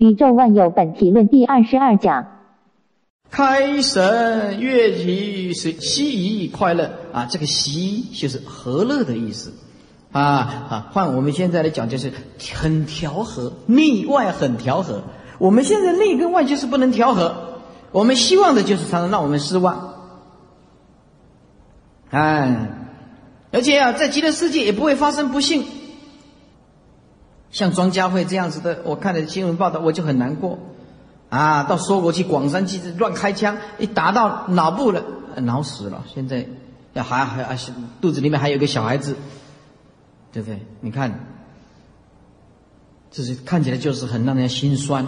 宇宙万有本体论第二十二讲。开神悦己是喜快乐啊，这个喜就是和乐的意思啊啊。换我们现在来讲，就是很调和，内外很调和。我们现在内跟外就是不能调和，我们希望的就是常常让我们失望。哎，而且啊，在极乐世界也不会发生不幸。像庄家慧这样子的，我看了新闻报道，我就很难过。啊，到梭国去广山去乱开枪，一打到脑部了，脑死了。现在要还还还肚子里面还有个小孩子，对不对？你看，这是看起来就是很让人心酸，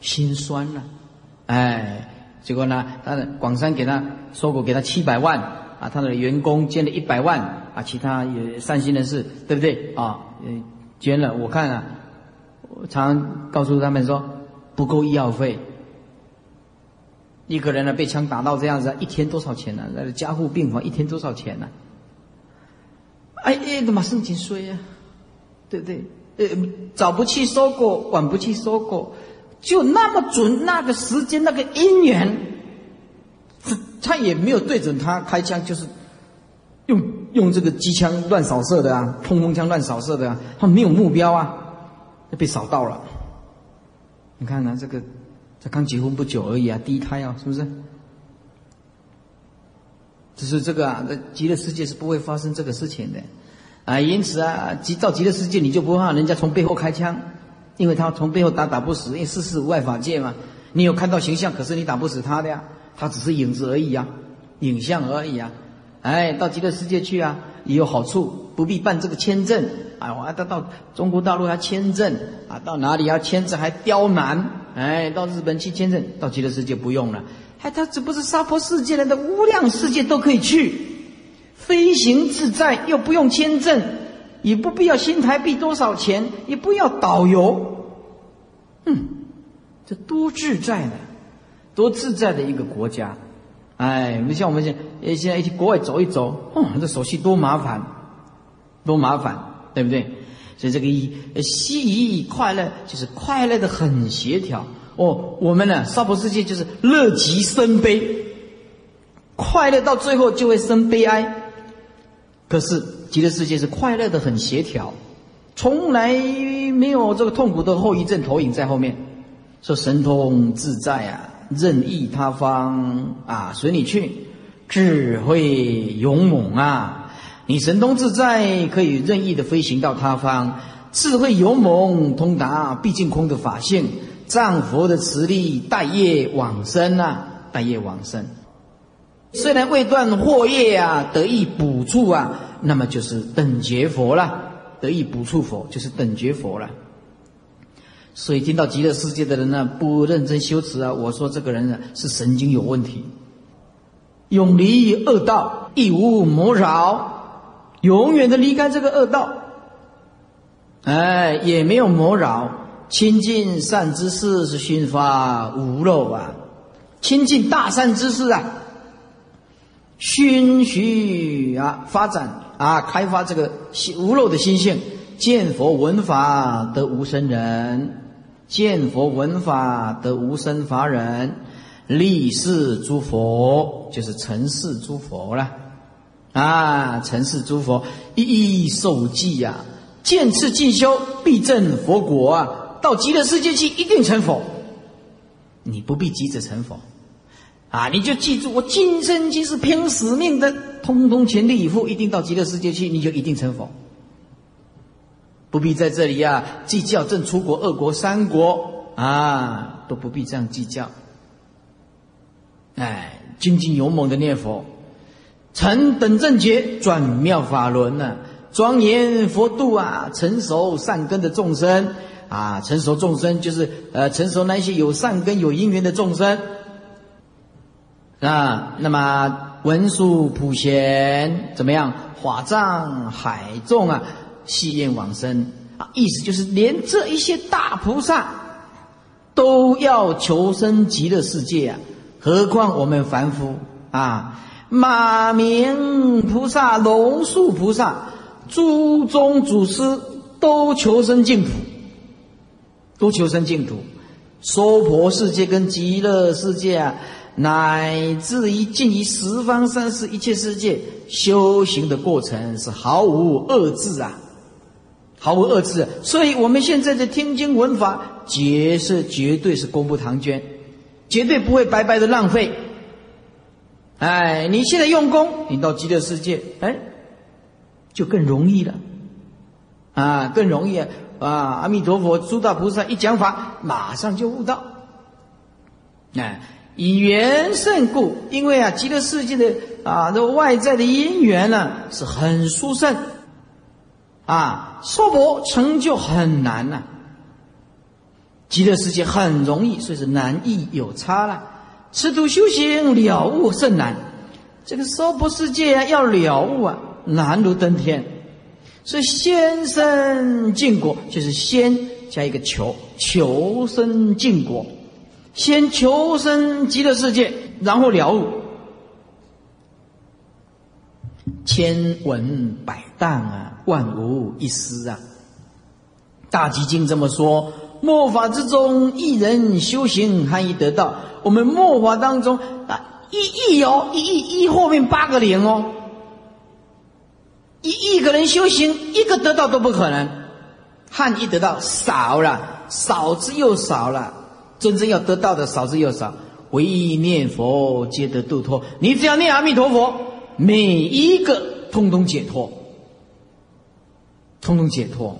心酸了。哎，结果呢，他的广山给他梭国给他七百万啊，他的员工捐了一百万啊，其他也善心人士，对不对啊？嗯。捐了，我看啊，我常告诉他们说，不够医药费。一个人呢被枪打到这样子，一天多少钱呢？那个加护病房一天多少钱呢？哎哎，他妈圣经说呀，对不对？呃，早不去说过，晚不去说过，就那么准那个时间那个姻缘，他也没有对准他开枪，就是用。用这个机枪乱扫射的啊，冲锋枪乱扫射的啊，他没有目标啊，被扫到了。你看呢，这个才刚结婚不久而已啊，第一胎啊，是不是？只是这个啊，在极乐世界是不会发生这个事情的啊，因此啊，极到极乐世界你就不怕人家从背后开枪，因为他从背后打打不死，因为世事无外法界嘛。你有看到形象，可是你打不死他的呀，他只是影子而已啊，影像而已啊。哎，到极乐世界去啊，也有好处，不必办这个签证。哎，我还到到中国大陆要签证啊，到哪里要签证还刁难。哎，到日本去签证，到极乐世界不用了。哎他这不是娑婆世界人的无量世界都可以去，飞行自在，又不用签证，也不必要新台币多少钱，也不要导游。嗯，这多自在呢，多自在的一个国家。哎，你像我们现呃现在一去国外走一走，哦，这手续多麻烦，多麻烦，对不对？所以这个一喜意快乐就是快乐的很协调哦。我们呢，娑婆世界就是乐极生悲，快乐到最后就会生悲哀。可是极乐世界是快乐的很协调，从来没有这个痛苦的后遗症投影在后面，说神通自在啊。任意他方啊，随你去，智慧勇猛啊！你神通自在，可以任意的飞行到他方，智慧勇猛，通达毕竟空的法性，藏佛的慈力，待业往生啊，待业往生。虽然未断惑业啊，得以补处啊，那么就是等觉佛了。得以补处佛，就是等觉佛了。所以听到极乐世界的人呢，不认真修持啊，我说这个人呢是神经有问题。永离恶道，亦无魔扰，永远的离开这个恶道，哎，也没有魔扰。亲近善知识是熏发无漏啊，亲近大善知识啊，熏徐啊发展。啊开发这个无漏的心性，见佛闻法得无生人。见佛闻法得无生法忍，立世诸佛就是成世诸佛了，啊，成世诸佛一一受记呀，见次进修必证佛果啊，到极乐世界去一定成佛，你不必急着成佛，啊，你就记住我今生今世拼死命的，通通全力以赴，一定到极乐世界去，你就一定成佛。不必在这里呀计较正出国、二国、三国啊，都不必这样计较。哎，精进勇猛的念佛，成等正觉，转妙法轮呢，庄严佛度啊，成熟善根的众生啊，成熟众生就是呃，成熟那些有善根、有因缘的众生啊。那么文殊普贤怎么样？法藏海众啊。戏愿往生啊，意思就是连这一些大菩萨都要求生极乐世界啊，何况我们凡夫啊？马明菩萨、龙树菩萨、诸宗祖师都求生净土，都求生净土。娑婆世界跟极乐世界啊，乃至于尽于十方三世一切世界，修行的过程是毫无二致啊，毫无二致。所以我们现在的听经闻法，绝是绝对是功不唐捐，绝对不会白白的浪费。哎，你现在用功，你到极乐世界，哎，就更容易了，啊，更容易啊！啊，阿弥陀佛，诸大菩萨一讲法，马上就悟道。哎，以缘胜故，因为啊，极乐世界的啊，这外在的因缘呢，是很殊胜，啊，娑婆成就很难呐，极乐世界很容易，所以是难易有差了。此度修行了悟甚难，这个娑婆世界啊，要了悟啊，难如登天。所以先生净果，就是先加一个求，求生净果，先求生极乐世界，然后了悟。千文百旦啊，万无一失啊。大集经这么说：末法之中，一人修行，含义得道。我们末法当中啊，一亿哦，一亿一后面八个零哦，一亿个人修行，一个得到都不可能。汉一得到少了，少之又少了，真正要得到的少之又少。唯一念佛，皆得度脱。你只要念阿弥陀佛，每一个通通解脱，通通解脱。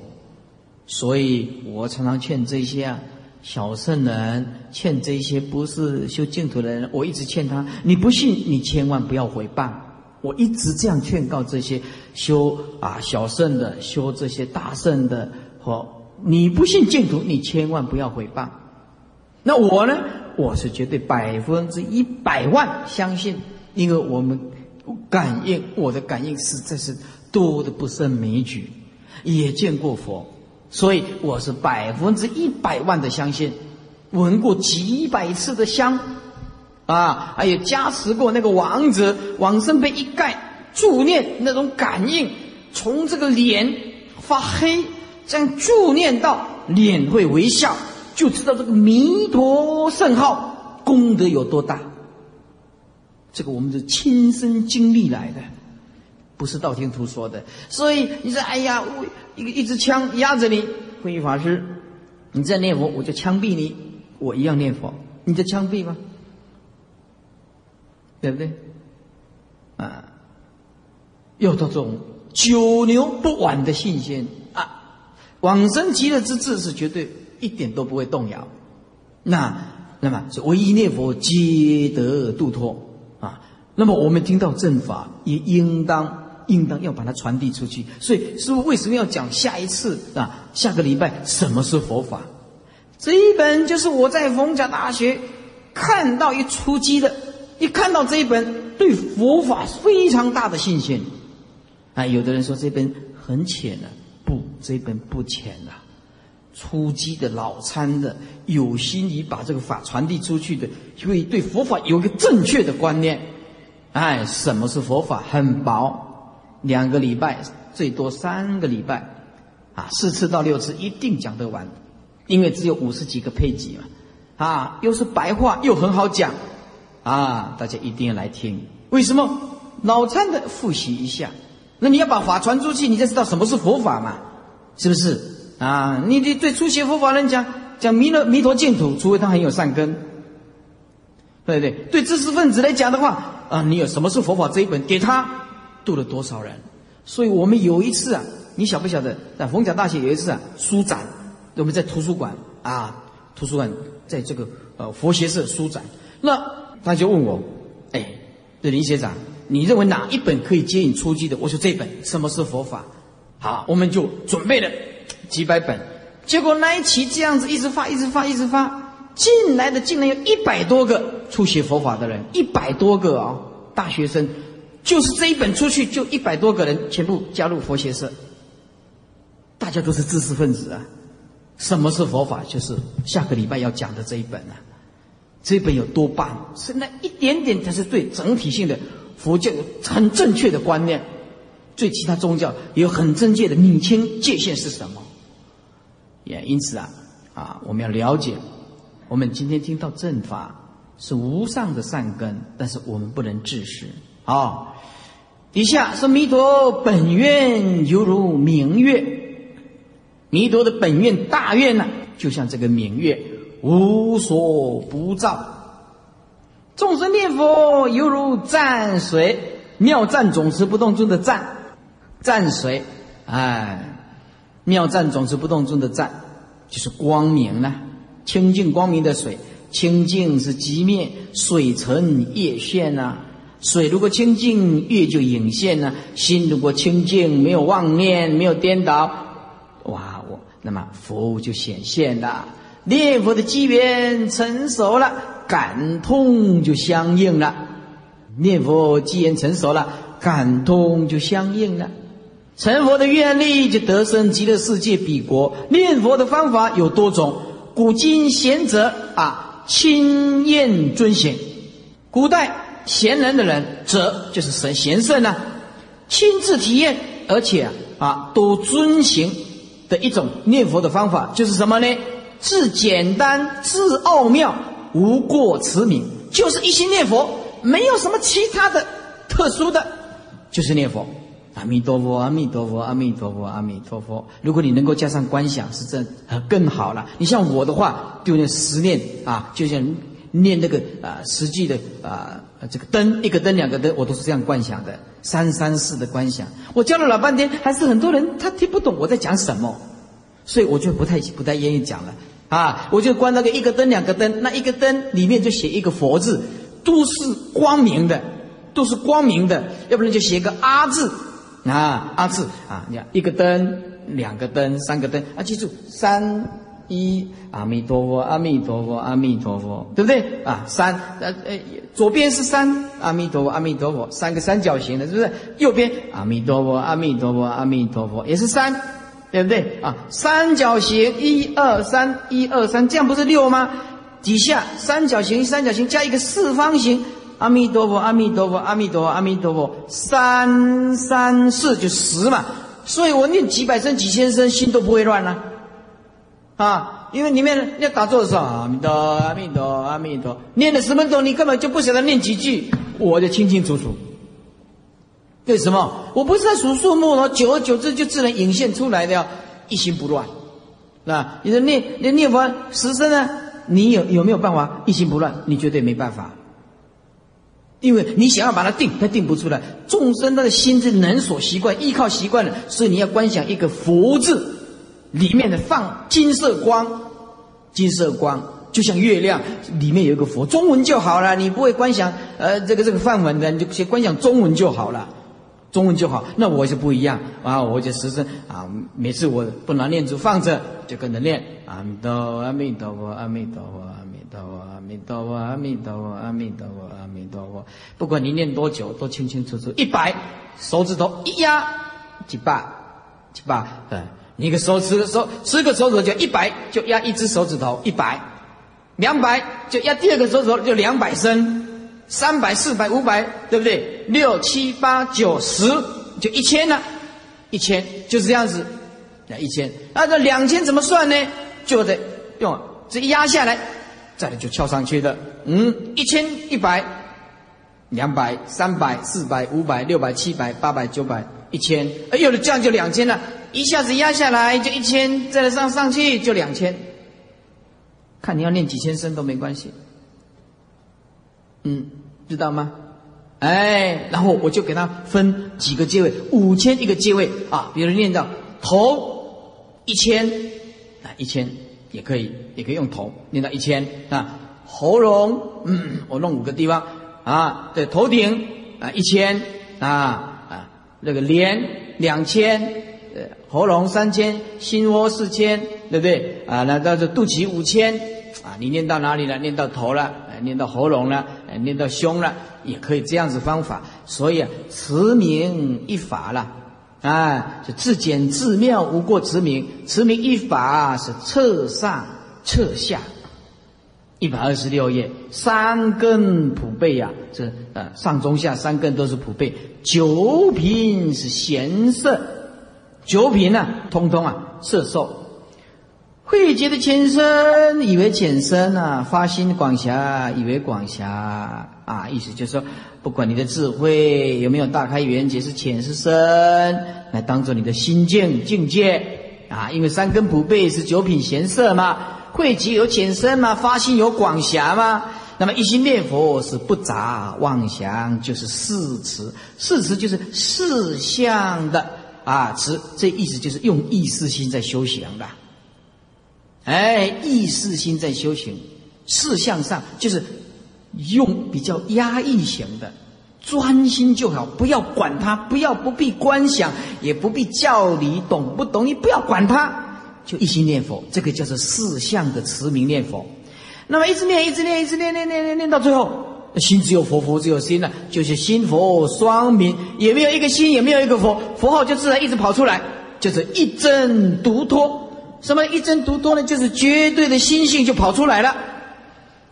所以我常常劝这些啊。小圣人劝这些不是修净土的人，我一直劝他。你不信，你千万不要回谤。我一直这样劝告这些修啊小圣的、修这些大圣的，和你不信净土，你千万不要回谤。那我呢？我是绝对百分之一百万相信，因为我们感应，我的感应实在是多的不胜枚举，也见过佛。所以我是百分之一百万的相信，闻过几百次的香，啊，还有加持过那个王子往生被一盖助念那种感应，从这个脸发黑，这样助念到脸会微笑，就知道这个弥陀圣号功德有多大。这个我们是亲身经历来的。不是道听途说的，所以你说，哎呀，我一个一支枪压着你，慧法师，你在念佛，我就枪毙你，我一样念佛，你在枪毙吗？对不对？啊，要这种九牛不挽的信心啊，往生极乐之志是绝对一点都不会动摇。那那么是唯一念佛皆得度脱啊。那么我们听到正法，也应当。应当要把它传递出去，所以师傅为什么要讲下一次啊？下个礼拜什么是佛法？这一本就是我在逢甲大学看到一出击的，一看到这一本，对佛法非常大的信心。啊，有的人说这本很浅了，不，这本不浅了。初击的老参的，有心于把这个法传递出去的，会对佛法有一个正确的观念。哎，什么是佛法？很薄。两个礼拜，最多三个礼拜，啊，四次到六次一定讲得完，因为只有五十几个配给嘛，啊，又是白话又很好讲，啊，大家一定要来听。为什么？脑残的复习一下，那你要把法传出去，你才知道什么是佛法嘛，是不是？啊，你得对初学佛法人讲讲弥勒弥陀净土，除非他很有善根，对不对？对知识分子来讲的话，啊，你有什么是佛法这一本给他。度了多少人？所以我们有一次啊，你晓不晓得，在逢甲大学有一次啊，书展，我们在图书馆啊，图书馆在这个呃佛学社书展，那他就问我，哎，这林学长，你认为哪一本可以接引出击的？我说这本，什么是佛法？好，我们就准备了几百本，结果那一期这样子一直发，一直发，一直发，进来的竟然有一百多个初学佛法的人，一百多个啊，大学生。就是这一本出去，就一百多个人全部加入佛学社，大家都是知识分子啊。什么是佛法？就是下个礼拜要讲的这一本啊。这一本有多棒？是那一点点才是对整体性的佛教有很正确的观念，对其他宗教也有很正确的拟清界限是什么。也因此啊，啊，我们要了解我们今天听到正法是无上的善根，但是我们不能自食。啊，底下是弥陀本愿犹如明月，弥陀的本愿大愿呢，就像这个明月，无所不照。众生念佛犹如战水，妙战总持不动中的战，战水，哎，妙战总持不动中的战，就是光明呢，清净光明的水，清净是寂灭，水成月现呐。水如果清净，月就隐现了；心如果清净，没有妄念，没有颠倒，哇，我那么佛就显现了。念佛的机缘成熟了，感通就相应了。念佛机缘成熟了，感通就相应了。成佛的愿力就得生极乐世界彼国。念佛的方法有多种，古今贤者啊，亲验遵行。古代。贤人的人，则就是神贤圣呢，亲自体验，而且啊，都遵行的一种念佛的方法，就是什么呢？自简单，自奥妙，无过持名，就是一心念佛，没有什么其他的特殊的，就是念佛。阿弥陀佛，阿弥陀佛，阿弥陀佛，阿弥陀佛。如果你能够加上观想，是这更好了。你像我的话，就念十念啊，就像念那个啊，实际的啊。这个灯一个灯两个灯，我都是这样观想的，三三四的观想。我教了老半天，还是很多人他听不懂我在讲什么，所以我就不太不太愿意讲了啊！我就关那个一个灯两个灯，那一个灯里面就写一个佛字，都是光明的，都是光明的，要不然就写个阿字啊阿字啊，你看一个灯两个灯三个灯啊，记住三。一阿弥陀佛，阿弥陀佛，阿弥陀佛，对不对啊？三呃呃，左边是三阿弥陀佛，阿弥陀佛，三个三角形的，是不是？右边阿弥陀佛，阿弥陀佛，阿弥陀佛，也是三，对不对啊？三角形一二三，一二三，这样不是六吗？底下三角形三角形加一个四方形，阿弥陀佛，阿弥陀佛，阿弥陀佛，阿弥陀佛，三三四就十嘛。所以我念几百声几千声，心都不会乱了。啊因为里面要打坐的时候，阿弥陀阿弥陀阿弥陀，念了十分钟，你根本就不晓得念几句，我就清清楚楚。为什么？我不是在数数目了，久而久之就自然涌现出来的，一心不乱。那你说念念念佛十声呢？你有有没有办法一心不乱？你绝对没办法，因为你想要把它定，它定不出来。众生他的心是能所习惯，依靠习惯了，所以你要观想一个佛字。里面的放金色光，金色光就像月亮，里面有一个佛，中文就好了。你不会观想，呃，这个这个梵文的，你就先观想中文就好了，中文就好。那我就不一样啊，我就实声啊，每次我不拿念珠放着，就跟着念阿弥陀佛，阿弥陀佛，阿弥陀佛，阿弥陀佛，阿弥陀佛，阿弥陀佛，阿弥陀佛，阿弥陀佛。不管你念多久，都清清楚楚。一百手指头一压，几把，几百，对。你个手指的手十个手指头就一百，就压一只手指头一百，两百就压第二个手指头就两百升，三百四百五百对不对？六七八九十就一千了，一千就是这样子，那一千，那这两千怎么算呢？就得用这一压下来，再来就翘上去的，嗯，一千一百，两百三百四百五百六百七百八百九百一千，哎呦，这样就两千了。一下子压下来就一千，再上上去就两千。看你要念几千声都没关系，嗯，知道吗？哎，然后我就给他分几个阶位，五千一个阶位啊。比如念到头一千啊，一千也可以，也可以用头念到一千啊。喉咙，嗯，我弄五个地方啊，对，头顶啊一千啊啊，那个脸两千。喉咙三千，心窝四千，对不对啊？那到这肚脐五千啊！你念到哪里了？念到头了，念到喉咙了，念到胸了，也可以这样子方法。所以啊，持名一法了，啊，是自简自妙，无过持名。持名一法是侧上侧下，一百二十六页，三根普被呀，这呃上中下三根都是普被，九品是贤圣。九品呢，通通啊，摄受。慧觉的浅深，以为浅深啊；发心广狭，以为广狭啊。意思就是说，不管你的智慧有没有大开圆觉，是浅是深，来当做你的心境境界啊。因为三根不被是九品闲色嘛，慧觉有浅深嘛，发心有广狭嘛。那么一心念佛是不杂妄想，就是四持，四持就是四相的啊持，这意思就是用意识心在修行的。哎，意识心在修行，事项上就是用比较压抑型的，专心就好，不要管他，不要不必观想，也不必教你懂不懂，你不要管他，就一心念佛，这个叫做四项的持名念佛。那么一直念，一直念，一直念，念念念念到最后，心只有佛，佛只有心了，就是心佛双明，也没有一个心，也没有一个佛，佛号就自然一直跑出来，就是一真独托。什么一真独多呢？就是绝对的心性就跑出来了。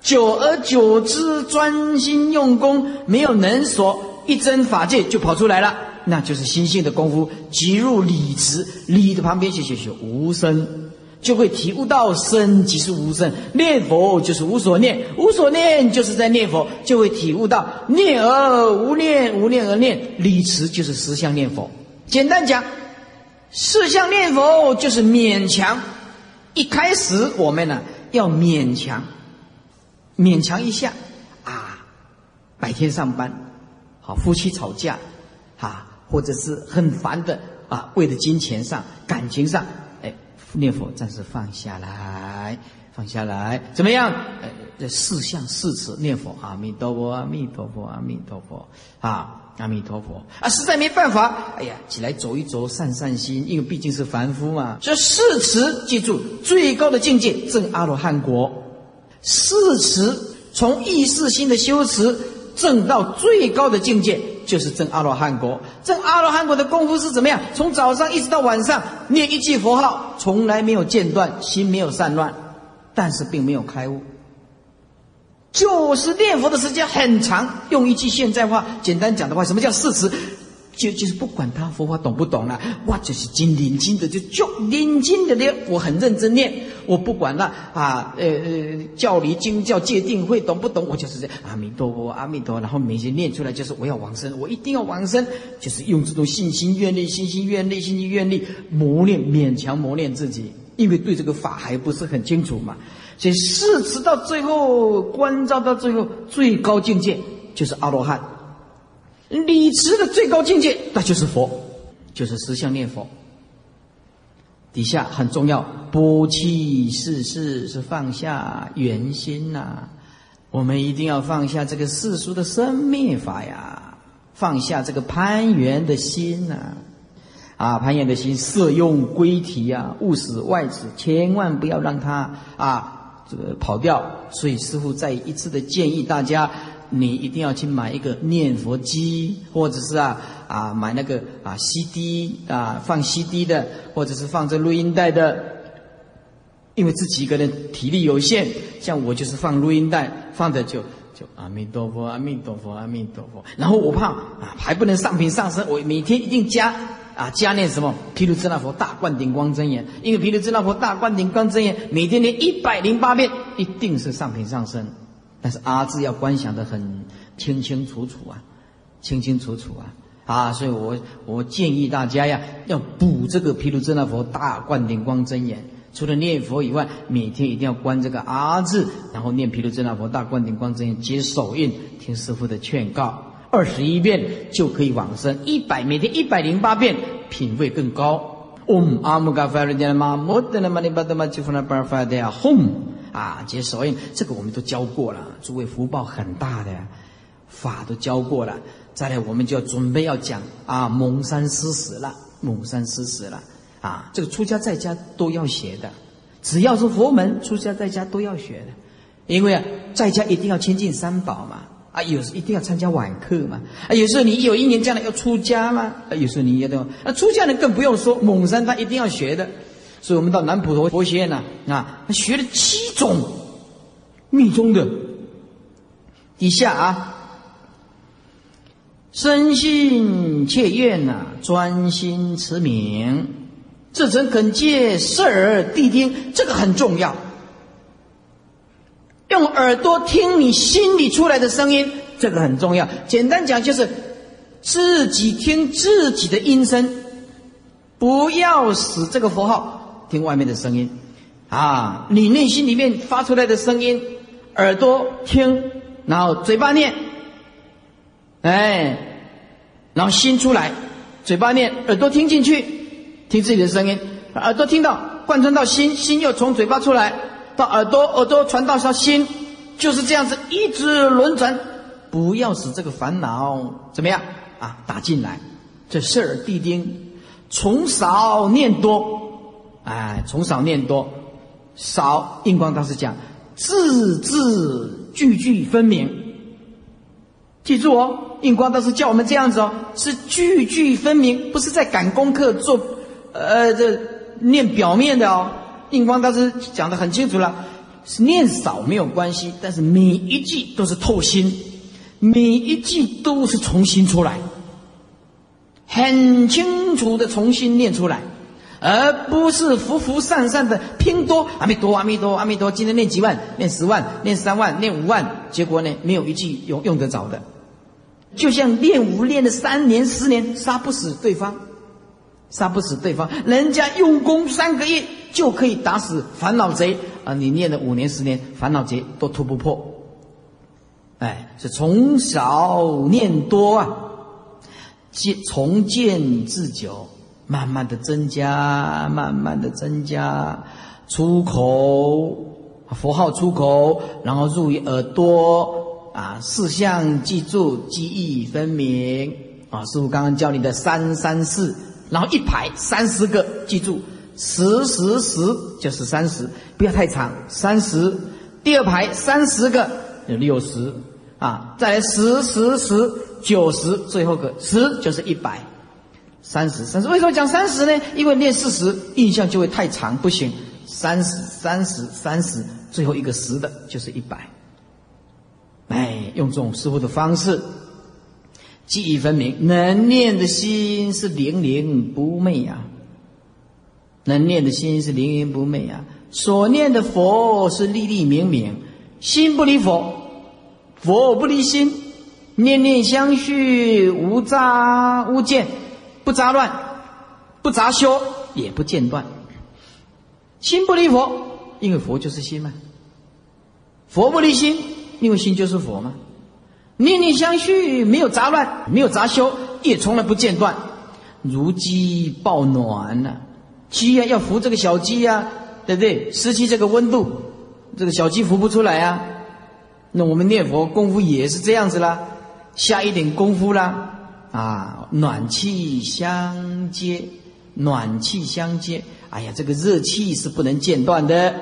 久而久之，专心用功，没有能所，一真法界就跑出来了。那就是心性的功夫，即入理词，理的旁边写写写无声，就会体悟到生即是无声。念佛就是无所念，无所念就是在念佛，就会体悟到念而无念，无念而念。理慈就是实相念佛。简单讲。四相念佛就是勉强，一开始我们呢要勉强，勉强一下啊，白天上班，好夫妻吵架，啊或者是很烦的啊，为了金钱上、感情上，念佛暂时放下来，放下来，怎么样？呃，这四相四词念佛，阿弥陀佛，阿弥陀佛，阿弥陀佛，啊。阿弥陀佛啊！实在没办法，哎呀，起来走一走，散散心，因为毕竟是凡夫嘛。这四持，记住最高的境界，证阿罗汉果。四持从意识心的修持，证到最高的境界，就是证阿罗汉果。证阿罗汉果的功夫是怎么样？从早上一直到晚上，念一句佛号，从来没有间断，心没有散乱，但是并没有开悟。就是念佛的时间很长，用一句现在话简单讲的话，什么叫四词？就就是不管他佛法懂不懂了，我就是精领经的，就就领经的念，我很认真念，我不管了啊，呃呃，教理经教界定会懂不懂？我就是这阿弥陀佛，阿弥陀，然后每天念出来就是我要往生，我一定要往生，就是用这种信心愿力、信心愿力、信心愿力磨练，勉强磨练自己，因为对这个法还不是很清楚嘛。所以四持到最后，关照到最后，最高境界就是阿罗汉；理持的最高境界，那就是佛，就是实相念佛。底下很重要，不弃世事是放下原心呐。我们一定要放下这个世俗的生灭法呀，放下这个攀缘的心呐。啊，攀缘的心，色用归体啊，勿使外子，千万不要让它啊。这个跑掉，所以师傅再一次的建议大家，你一定要去买一个念佛机，或者是啊啊买那个啊 CD 啊放 CD 的，或者是放这录音带的，因为自己一个人体力有限，像我就是放录音带，放的就就阿弥陀佛，阿弥陀佛，阿弥陀佛，然后我怕啊还不能上品上身，我每天一定加。啊，加念什么？毗卢遮那佛大灌顶光真言，因为毗卢遮那佛大灌顶光真言，每天念一百零八遍，一定是上品上身。但是阿字要观想的很清清楚楚啊，清清楚楚啊啊！所以我我建议大家呀，要补这个毗卢遮那佛大灌顶光真言。除了念佛以外，每天一定要观这个阿字，然后念毗卢遮那佛大灌顶光真言，接手印，听师傅的劝告。二十一遍就可以往生，一百每天一百零八遍，品位更高。嗡阿姆嘎发瑞杰玛摩德那玛尼巴德玛吉弗那巴尔法德呀吽啊，接手印，这个我们都教过了，诸位福报很大的，法都教过了。再来，我们就要准备要讲啊，蒙山施食了，蒙山施食了啊，这个出家在家都要学的，只要是佛门，出家在家都要学的，因为啊，在家一定要亲近三宝嘛。啊，有时一定要参加晚课嘛？啊，有时候你有一年将来要出家嘛？啊，有时候你也都啊，出家人更不用说，蒙山他一定要学的。所以我们到南普陀佛学院呢，啊，他学了七种密宗的。底下啊，深信切愿呐，专心持名，自诚恳切，视耳谛听，这个很重要。用耳朵听你心里出来的声音，这个很重要。简单讲就是自己听自己的音声，不要使这个佛号听外面的声音啊！你内心里面发出来的声音，耳朵听，然后嘴巴念，哎，然后心出来，嘴巴念，耳朵听进去，听自己的声音，耳朵听到贯穿到心，心又从嘴巴出来。到耳朵，耳朵传到上心，就是这样子一直轮转，不要使这个烦恼怎么样啊打进来。这事儿谛听，从少念多，哎，从少念多，少印光大师讲，字字句句分明。记住哦，印光大师叫我们这样子哦，是句句分明，不是在赶功课做，呃，这念表面的哦。印光大师讲的很清楚了，是念少没有关系，但是每一句都是透心，每一句都是重新出来，很清楚的重新念出来，而不是浮浮散散的拼多阿弥陀阿弥陀阿弥陀，今天念几万，念十万，念三万，念五万，结果呢没有一句用用得着的，就像练武练了三年十年，杀不死对方。杀不死对方，人家用功三个月就可以打死烦恼贼啊！你念了五年十年，烦恼贼都突不破。哎，是从少念多啊，见从见至久，慢慢的增加，慢慢的增加。出口佛号出口，然后入于耳朵啊，四项记住，记忆分明啊。师傅刚刚教你的三三四。然后一排三十个，记住，十十十就是三十，不要太长，三十。第二排三十个有六十，啊，再来十十十九十，最后个十就是一百，三十三十。为什么讲三十呢？因为念四十印象就会太长，不行。三十三十三十，最后一个十的就是一百。哎，用这种师傅的方式。记忆分明，能念的心是灵灵不昧呀。能念的心是灵灵不昧啊。所念的佛是粒粒明明，心不离佛，佛不离心，念念相续，无杂无间，不杂乱，不杂修，也不间断。心不离佛，因为佛就是心嘛。佛不离心，因为心就是佛嘛。念念相续，没有杂乱，没有杂修，也从来不间断。如鸡抱暖呐，鸡呀要孵这个小鸡呀，对不对？失去这个温度，这个小鸡孵不出来啊。那我们念佛功夫也是这样子啦，下一点功夫啦，啊，暖气相接，暖气相接。哎呀，这个热气是不能间断的。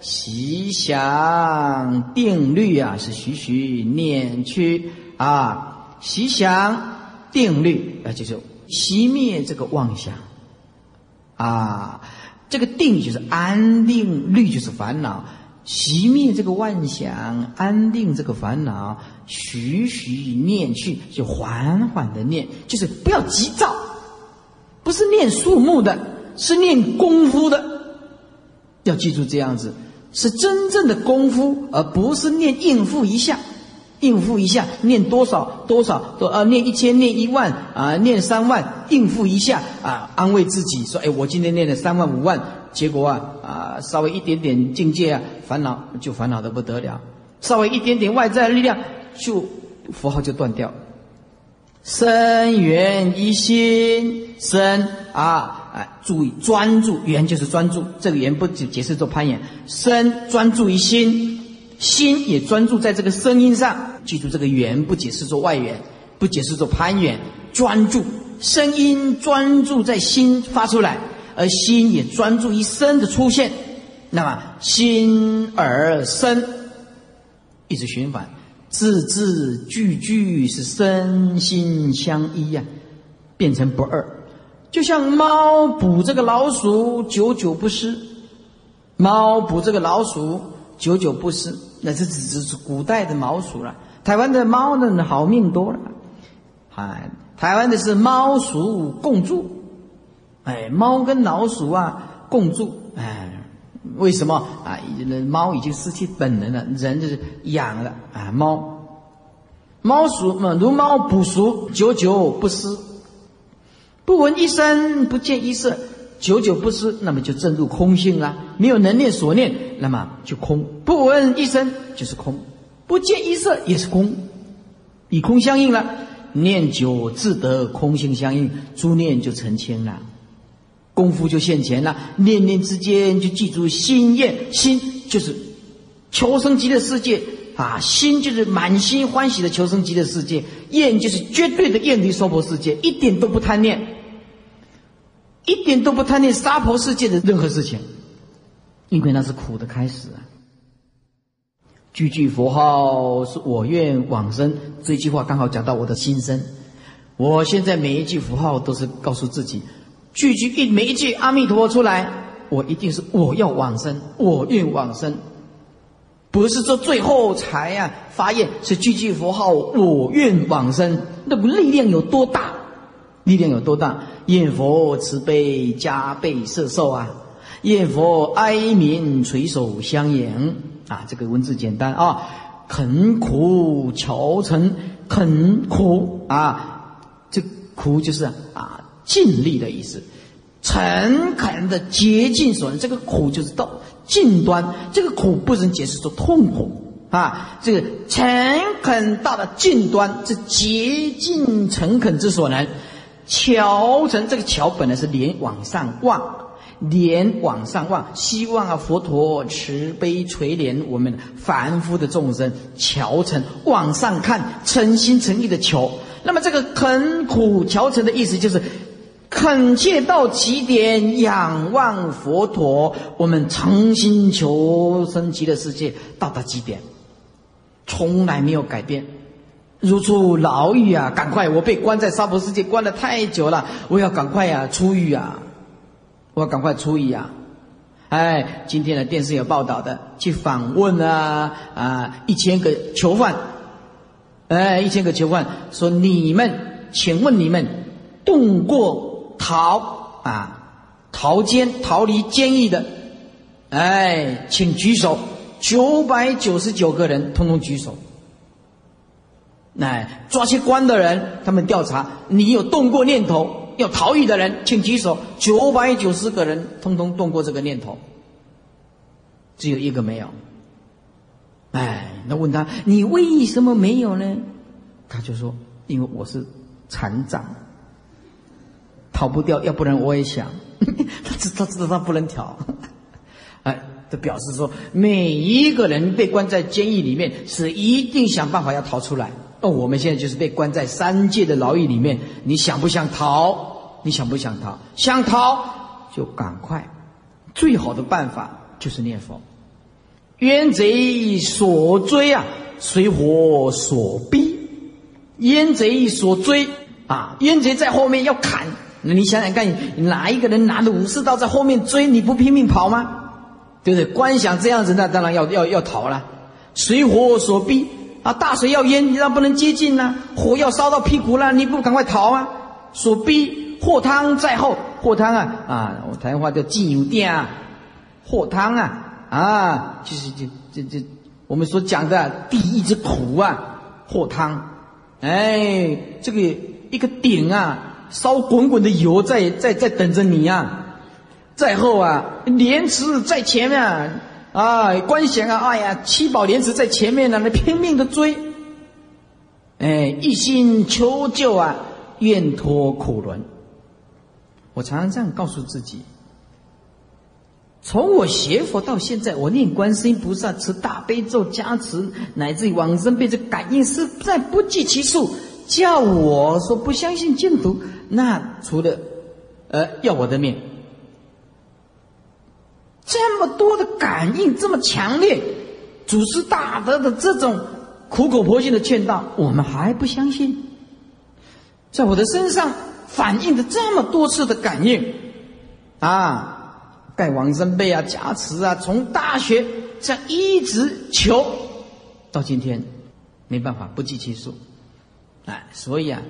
习想定律啊，是徐徐念去啊。习想定律啊，就是熄灭这个妄想啊。这个定就是安定，律就是烦恼。熄灭这个妄想，安定这个烦恼，徐徐念去，就缓缓的念，就是不要急躁，不是念树木的，是念功夫的。要记住这样子。是真正的功夫，而不是念应付一下，应付一下，念多少多少多啊，念一千，念一万啊，念三万，应付一下啊，安慰自己说：“哎，我今天念了三万五万，结果啊啊，稍微一点点境界啊，烦恼就烦恼的不得了，稍微一点点外在力量，就符号就断掉。生缘一心生啊。”哎，注意专注，缘就是专注。这个缘不解解释做攀岩，身专注于心，心也专注在这个声音上。记住这个缘不解释做外缘，不解释做攀缘，专注声音，专注在心发出来，而心也专注于声的出现。那么心而生一直循环，字字句句是身心相依呀，变成不二。就像猫捕这个老鼠，久久不失。猫捕这个老鼠，久久不失。那这只只是古代的老鼠了。台湾的猫呢，好命多了。哎，台湾的是猫鼠共住，哎，猫跟老鼠啊共住，哎，为什么啊？猫已经失去本能了，人就是养了啊猫。猫鼠嘛，如猫捕熟，久久不失。不闻一声，不见一色，久久不失，那么就正入空性了。没有能念所念，那么就空。不闻一声就是空，不见一色也是空，以空相应了。念久自得空性相应，诸念就成清了，功夫就现前了。念念之间就记住心愿，心就是求生极乐世界。啊，心就是满心欢喜的求生极乐世界，愿就是绝对的愿离娑婆世界，一点都不贪念，一点都不贪念娑婆世界的任何事情，因为那是苦的开始啊。句句佛号是我愿往生，这句话刚好讲到我的心声。我现在每一句符号都是告诉自己，句句一每一句阿弥陀佛出来，我一定是我要往生，我愿往生。不是说最后才啊发愿，是句句佛号，我愿往生，那个力量有多大？力量有多大？愿佛慈悲加倍摄受啊！愿佛哀民垂手相迎啊！这个文字简单啊，肯苦求成，肯苦啊，这苦就是啊尽力的意思，诚恳的竭尽所能，这个苦就是道。尽端，这个苦不能解释作痛苦啊！这个诚恳到了尽端，是竭尽诚恳之所能。桥成这个桥本来是连往上望，连往上望，希望啊佛陀慈悲垂怜我们凡夫的众生。桥成往上看，诚心诚意的求。那么这个恳苦桥成的意思就是。恳切到极点，仰望佛陀，我们诚心求生极乐世界，到达极点，从来没有改变。如出牢狱啊！赶快，我被关在娑婆世界关了太久了，我要赶快呀出狱啊！我要赶快出狱啊！哎，今天的电视有报道的，去访问啊啊，一千个囚犯，哎，一千个囚犯说：“你们，请问你们动过？”逃啊，逃监逃离监狱的，哎，请举手。九百九十九个人通通举手。哎，抓去关的人，他们调查，你有动过念头要逃狱的人，请举手。九百九十个人通通动过这个念头，只有一个没有。哎，那问他，你为什么没有呢？他就说，因为我是残障。逃不掉，要不然我也想。他知他知道他不能逃，哎，这表示说每一个人被关在监狱里面，是一定想办法要逃出来。哦，我们现在就是被关在三界的牢狱里面，你想不想逃？你想不想逃？想逃就赶快。最好的办法就是念佛。冤贼所追啊，水火所逼。冤贼所追啊，冤贼在后面要砍。那你想想看，哪一个人拿着武士刀在后面追，你不拼命跑吗？对不对？观想这样子，那当然要要要逃了。水火所逼啊，大水要淹，你那不能接近呐。火要烧到屁股了，你不赶快逃啊？所逼祸汤在后，祸汤啊啊，我台湾话叫进有店啊，祸汤啊啊，就是这这这我们所讲的第一之苦啊，祸汤。哎，这个一个鼎啊。烧滚滚的油在在在等着你呀，在后啊，莲池在前面啊，啊观想啊，哎呀，七宝莲池在前面呢，那拼命的追，哎，一心求救啊，愿脱苦轮。我常常这样告诉自己：从我学佛到现在，我念观世音菩萨持大悲咒加持，乃至于往生被这感应，实在不计其数。叫我说不相信净土。那除了，呃，要我的命，这么多的感应，这么强烈，祖师大德的这种苦口婆心的劝导，我们还不相信？在我的身上反映的这么多次的感应，啊，盖王生辈啊，加持啊，从大学这样一直求，到今天，没办法，不计其数，哎，所以啊。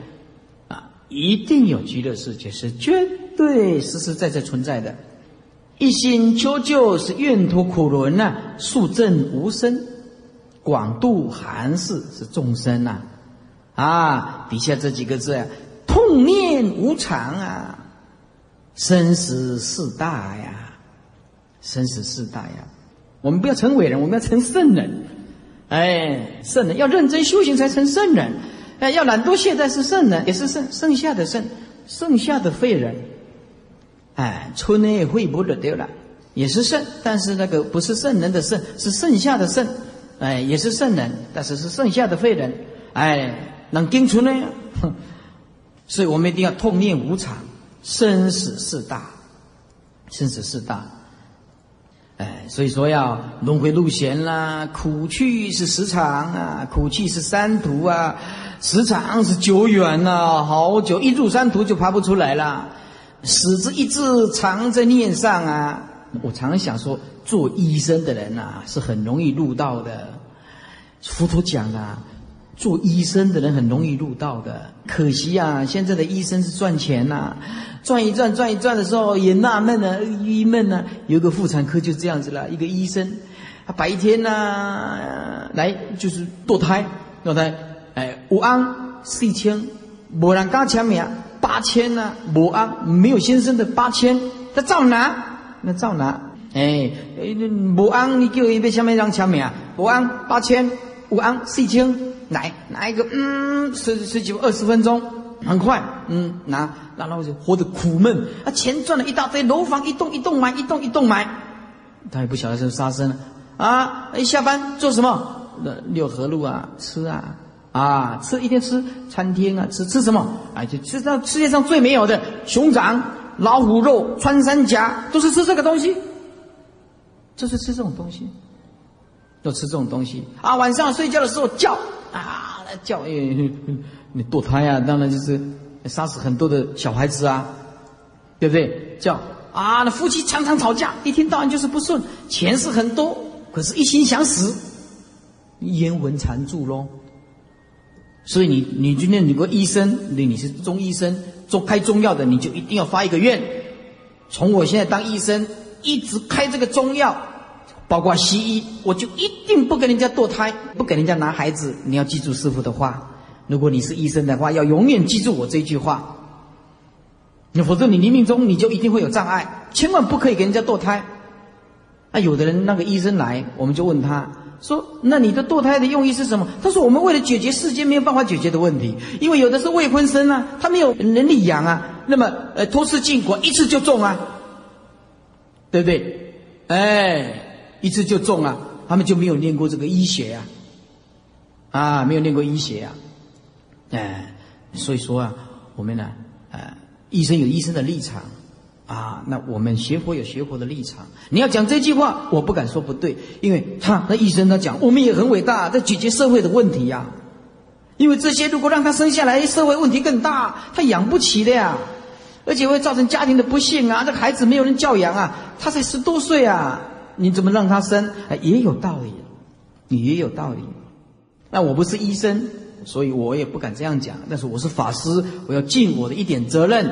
啊一定有极乐世界，是绝对实实在在存在的。一心求救是愿脱苦轮呐，速证无生，广度寒士是众生呐。啊，底下这几个字啊，痛念无常啊，生死事大呀，生死事大呀。我们不要成伟人，我们要成圣人。哎，圣人要认真修行才成圣人。哎，要懒惰懈怠是圣人，也是剩剩下的圣，剩下的废人。哎，春内会不得丢了，也是圣，但是那个不是圣人的圣，是剩下的圣。哎，也是圣人，但是是剩下的废人。哎。能盯出来，所以我们一定要痛念无常，生死事大，生死事大。哎，所以说要轮回路弦啦，苦去是时长啊，苦去是三途啊，时长是久远呐，好久一入三途就爬不出来了，死之一直藏在念上啊。我常想说，做医生的人呐，是很容易入道的。佛陀讲啊。做医生的人很容易入道的，可惜啊，现在的医生是赚钱呐，赚一赚赚一赚的时候也纳闷呢，郁闷呢。有个妇产科就这样子了，一个医生，他白天呢来就是堕胎，堕胎，哎，五安四千，没人加签名，八千呢，五安没有先生的八千，他照拿，那照拿，哎，五安你叫一杯下面让签名，五安八千，五安四千。来拿一个，嗯，十十几二十分钟，很快，嗯，拿，然后就活得苦闷。啊，钱赚了一大堆，楼房一栋一栋买，一栋一栋买，他也不晓得是杀生了。啊，一下班做什么？那六合路啊，吃啊，啊，吃一天吃餐厅啊，吃吃什么？啊，就吃到世界上最没有的熊掌、老虎肉、穿山甲，都是吃这个东西，就是吃这种东西，都吃这种东西。啊，晚上睡觉的时候叫。啊，来叫！哎，你堕胎啊，当然就是杀死很多的小孩子啊，对不对？叫啊，那夫妻常常吵架，一天到晚就是不顺，钱是很多，可是一心想死，冤魂缠住喽。所以你你今天你个医生，你你是中医生，中开中药的，你就一定要发一个愿，从我现在当医生，一直开这个中药。包括西医，我就一定不给人家堕胎，不给人家拿孩子。你要记住师傅的话，如果你是医生的话，要永远记住我这句话。你否则你临命中你就一定会有障碍，千万不可以给人家堕胎。那有的人那个医生来，我们就问他说：“那你的堕胎的用意是什么？”他说：“我们为了解决世间没有办法解决的问题，因为有的是未婚生啊，他没有能力养啊，那么呃多次禁果一次就中啊，对不对？哎。”一次就中了，他们就没有练过这个医学呀，啊，没有练过医学呀，哎，所以说啊，我们呢，呃，医生有医生的立场，啊，那我们学佛有学佛的立场。你要讲这句话，我不敢说不对，因为他那医生他讲，我们也很伟大，在解决社会的问题呀。因为这些如果让他生下来，社会问题更大，他养不起的呀，而且会造成家庭的不幸啊，这孩子没有人教养啊，他才十多岁啊。你怎么让他生？哎，也有道理，你也有道理。那我不是医生，所以我也不敢这样讲。但是我是法师，我要尽我的一点责任，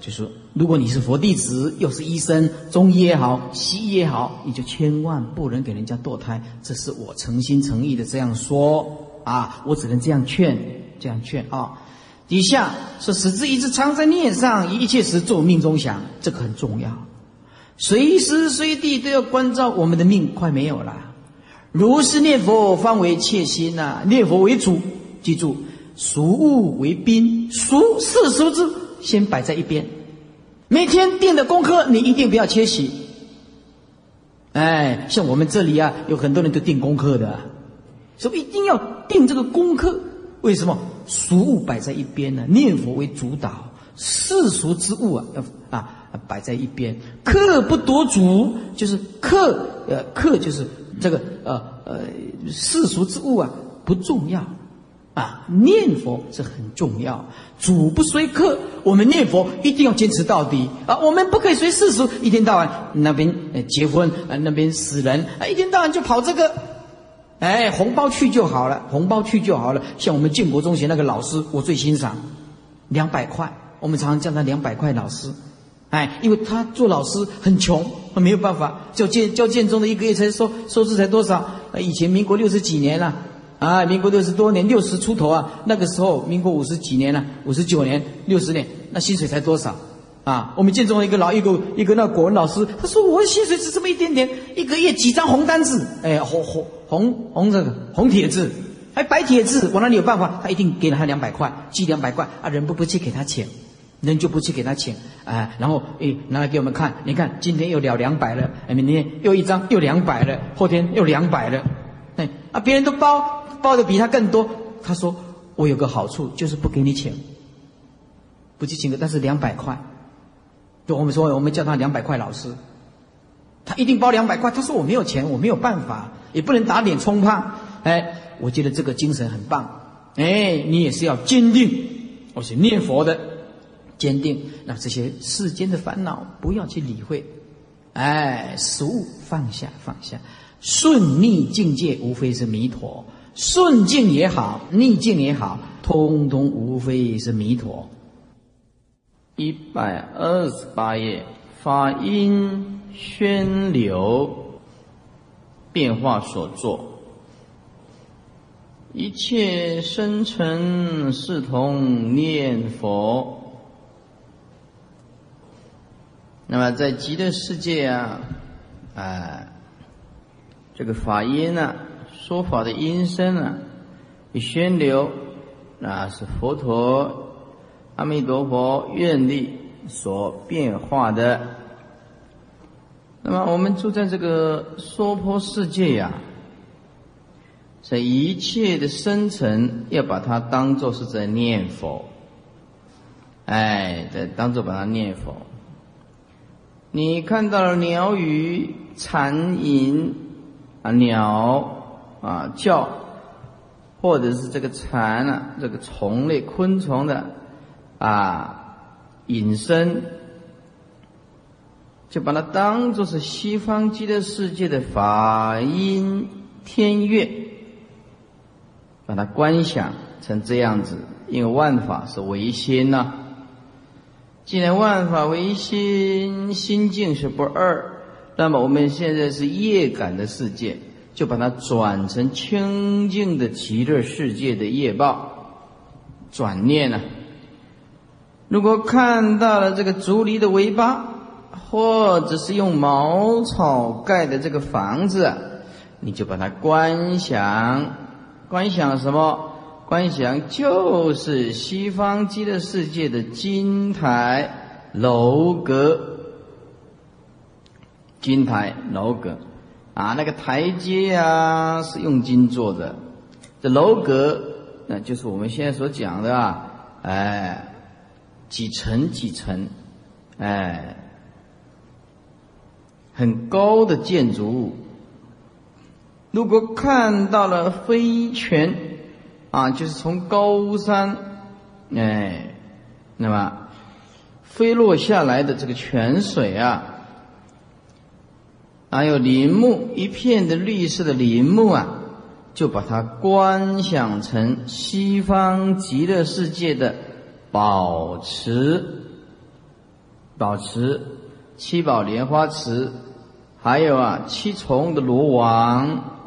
就是如果你是佛弟子，又是医生，中医也好，西医也好，你就千万不能给人家堕胎。这是我诚心诚意的这样说啊，我只能这样劝，这样劝啊。底下说：“使之一直常在念上，一切时做命中想，这个很重要。”随时随地都要关照我们的命快没有了，如是念佛方为切心呐，念佛为主，记住俗物为宾，俗世俗之先摆在一边。每天定的功课你一定不要缺席。哎，像我们这里啊，有很多人都定功课的，所以一定要定这个功课。为什么俗物摆在一边呢？念佛为主导，世俗之物啊，要啊。摆在一边，客不夺主，就是客，呃，客就是这个，呃呃，世俗之物啊，不重要，啊，念佛是很重要，主不随客，我们念佛一定要坚持到底。啊，我们不可以随世俗，一天到晚那边结婚啊，那边死人啊，一天到晚就跑这个，哎，红包去就好了，红包去就好了，像我们建国中学那个老师，我最欣赏，两百块，我们常常叫他两百块老师，哎，因为他做老师很穷，他没有办法，教建教建中的一个月才收收入才多少？以前民国六十几年了，啊，民国六十多年，六十出头啊，那个时候民国五十几年了，五十九年、六十年，那薪水才多少？啊，我们建中的一个老一个一个那国文老师，他说我的薪水只这么一点点，一个月几张红单子，哎，红红红红这个红帖子，还白帖子，我哪里有办法？他一定给了他两百块，寄两百块啊，人不不去给他钱，人就不去给他钱，啊，然后哎拿来给我们看，你看今天又了两百了，哎，明天又一张又两百了，后天又两百了，哎啊，别人都包包的比他更多，他说我有个好处就是不给你钱，不去请客，但是两百块。就我们说，我们叫他两百块老师，他一定包两百块。他说我没有钱，我没有办法，也不能打脸充胖。哎，我觉得这个精神很棒。哎，你也是要坚定，而且念佛的坚定。那这些世间的烦恼不要去理会。哎，食物放下放下，顺逆境界无非是弥陀，顺境也好，逆境也好，通通无非是弥陀。一百二十八页，法音宣流变化所作，一切生成视同念佛。那么在极乐世界啊，啊，这个法音呢，说法的音声啊，一宣流，那是佛陀。阿弥陀佛愿力所变化的，那么我们住在这个娑婆世界呀，在一切的生成，要把它当做是在念佛，哎，在当做把它念佛。你看到了鸟语蝉吟啊，鸟啊叫，或者是这个蝉啊，这个虫类昆虫的。啊，隐身，就把它当做是西方极乐世界的法音天乐，把它观想成这样子。因为万法是唯心呐，既然万法唯心，心境是不二，那么我们现在是业感的世界，就把它转成清净的极乐世界的业报，转念呢。如果看到了这个竹篱的尾巴，或者是用茅草盖的这个房子，你就把它观想，观想什么？观想就是西方极乐世界的金台楼阁，金台楼阁啊，那个台阶啊是用金做的，这楼阁那就是我们现在所讲的啊，哎。几层几层，哎，很高的建筑物。如果看到了飞泉，啊，就是从高山，哎，那么飞落下来的这个泉水啊，还有林木一片的绿色的林木啊，就把它观想成西方极乐世界的。保持，保持七宝莲花池，还有啊七重的罗网。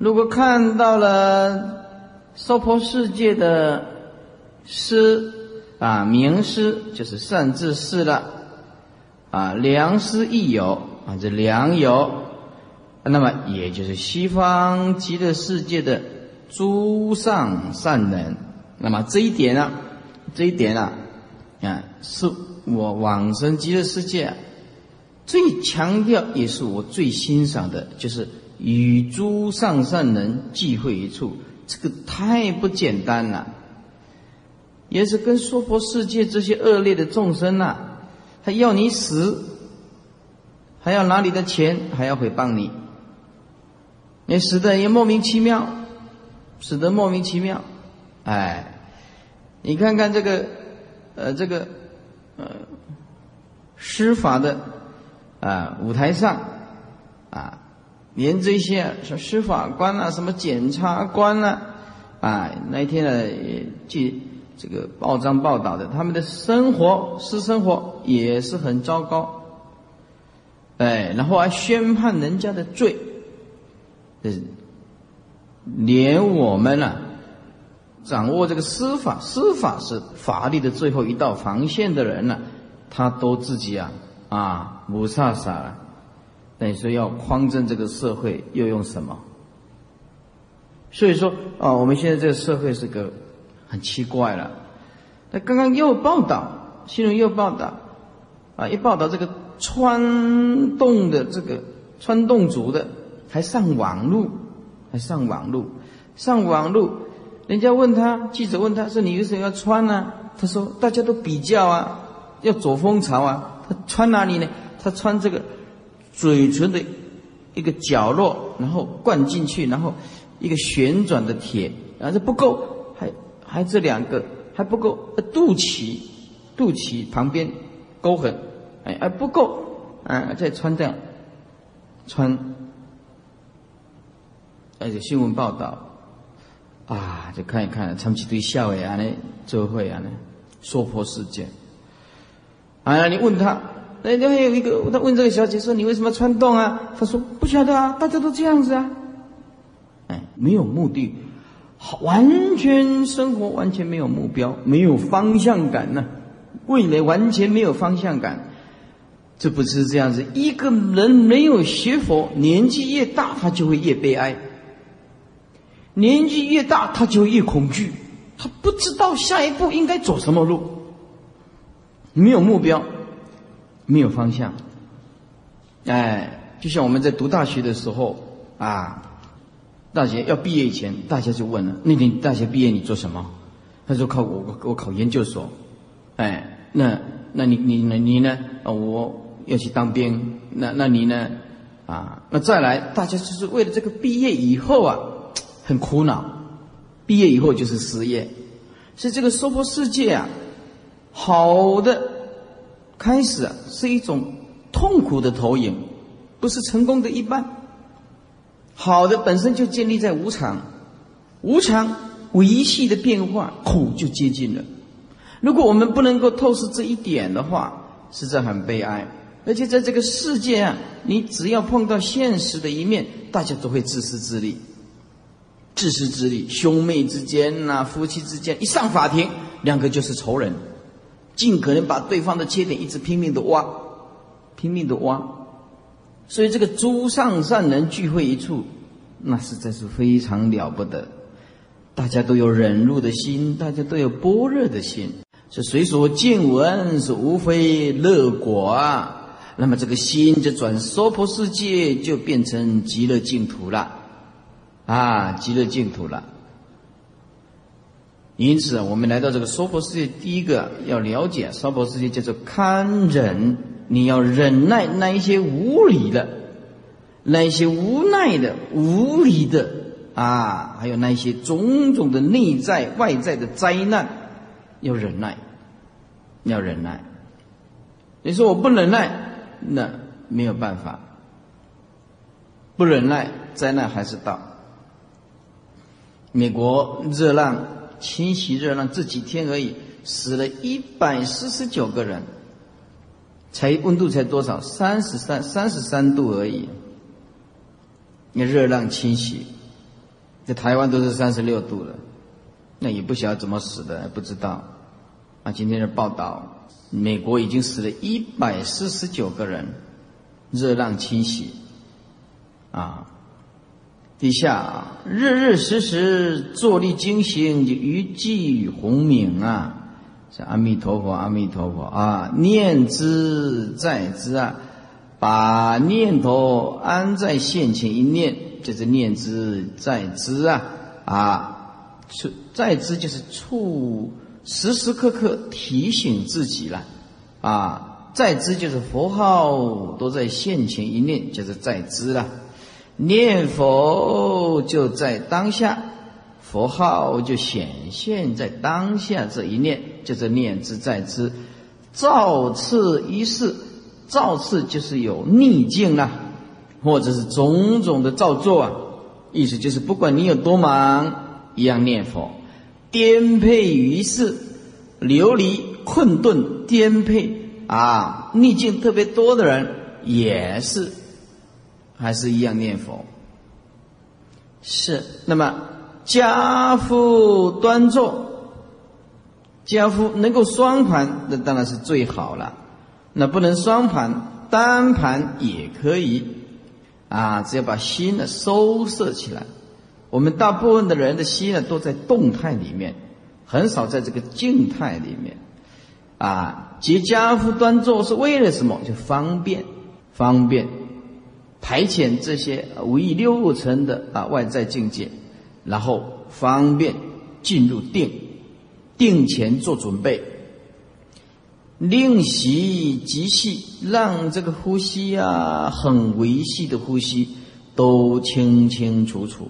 如果看到了娑婆世界的诗啊名诗，就是善知识了啊良师益友啊这良友，那么也就是西方极乐世界的诸上善人。那么这一点呢，这一点啊，啊，是我往生极乐世界最强调，也是我最欣赏的，就是与诸上善人聚会一处，这个太不简单了，也是跟娑婆世界这些恶劣的众生呐，他要你死，还要拿你的钱，还要诽谤你，你死的也莫名其妙，死的莫名其妙。哎，你看看这个，呃，这个，呃，施法的啊舞台上，啊，连这些什么司法官啊，什么检察官啊，啊，那一天呢，记这个报章报道的，他们的生活私生活也是很糟糕，哎，然后还宣判人家的罪，这连我们呢，掌握这个司法，司法是法律的最后一道防线的人呢，他都自己啊啊不飒飒了。那你说要匡正这个社会，又用什么？所以说啊，我们现在这个社会是个很奇怪了。那刚刚又报道，新闻又报道，啊，一报道这个穿洞的这个穿洞族的，还上网路，还上网路，上网路，人家问他，记者问他说：“你为什么要穿呢？”他说：“大家都比较啊，要走风潮啊。”他穿哪里呢？他穿这个嘴唇的一个角落，然后灌进去，然后。一个旋转的铁，啊，这不够，还还这两个还不够，肚脐，肚脐旁边沟痕，哎，还不够，啊，再穿这样，穿，而且新闻报道，啊，就看一看，长期对笑诶，安尼就会安尼说破事件，啊，你问他，那那还有一个，他问这个小姐说，你为什么穿洞啊？他说不晓得啊，大家都这样子啊。哎没有目的，好完全生活完全没有目标，没有方向感呢。未来完全没有方向感，这不是这样子。一个人没有学佛，年纪越大，他就会越悲哀；年纪越大，他就越恐惧。他不知道下一步应该走什么路，没有目标，没有方向。哎，就像我们在读大学的时候啊。大学要毕业以前，大家就问了：那年大学毕业你做什么？他说：考我我考研究所。哎，那那你你你呢？啊，我要去当兵。那那你呢？啊，那再来，大家就是为了这个毕业以后啊，很苦恼。毕业以后就是失业，所以这个娑婆世界啊，好的开始啊，是一种痛苦的投影，不是成功的一半。好的本身就建立在无常，无常维系的变化，苦就接近了。如果我们不能够透视这一点的话，实在很悲哀。而且在这个世界啊，你只要碰到现实的一面，大家都会自私自利，自私自利，兄妹之间呐，夫妻之间，一上法庭，两个就是仇人，尽可能把对方的缺点一直拼命的挖，拼命的挖。所以这个诸上善人聚会一处，那实在是非常了不得。大家都有忍辱的心，大家都有般若的心，是随所见闻是无非乐果啊。那么这个心就转娑婆世界，就变成极乐净土了，啊，极乐净土了。因此，我们来到这个娑婆世界，第一个要了解娑婆世界叫做堪忍。你要忍耐那一些无理的，那一些无奈的、无理的啊，还有那一些种种的内在、外在的灾难，要忍耐，要忍耐。你说我不忍耐，那没有办法，不忍耐，灾难还是到。美国热浪侵袭热浪这几天而已，死了一百四十九个人。才温度才多少？三十三、三十三度而已。那热浪侵袭，在台湾都是三十六度了，那也不晓得怎么死的，不知道。啊，今天的报道，美国已经死了一百四十九个人，热浪侵袭。啊，底下日日时时坐立精行，于济宏明啊。是阿弥陀佛，阿弥陀佛啊！念之在之啊，把念头安在现前一念，就是念之在之啊啊！处在之就是处时时刻刻提醒自己了啊！在之就是佛号都在现前一念，就是在之了。念佛就在当下。佛号就显现在当下这一念，就是念之在之。造次一事，造次就是有逆境啊，或者是种种的造作啊。意思就是，不管你有多忙，一样念佛；颠沛于世、流离困顿、颠沛啊，逆境特别多的人，也是还是一样念佛。是，那么家父端坐，家父能够双盘，那当然是最好了。那不能双盘，单盘也可以啊，只要把心呢收摄起来。我们大部分的人的心呢，都在动态里面，很少在这个静态里面。啊，结家父端坐是为了什么？就方便，方便排遣这些五欲六尘的啊外在境界，然后方便进入定，定前做准备，令习极细，让这个呼吸啊很维系的呼吸都清清楚楚。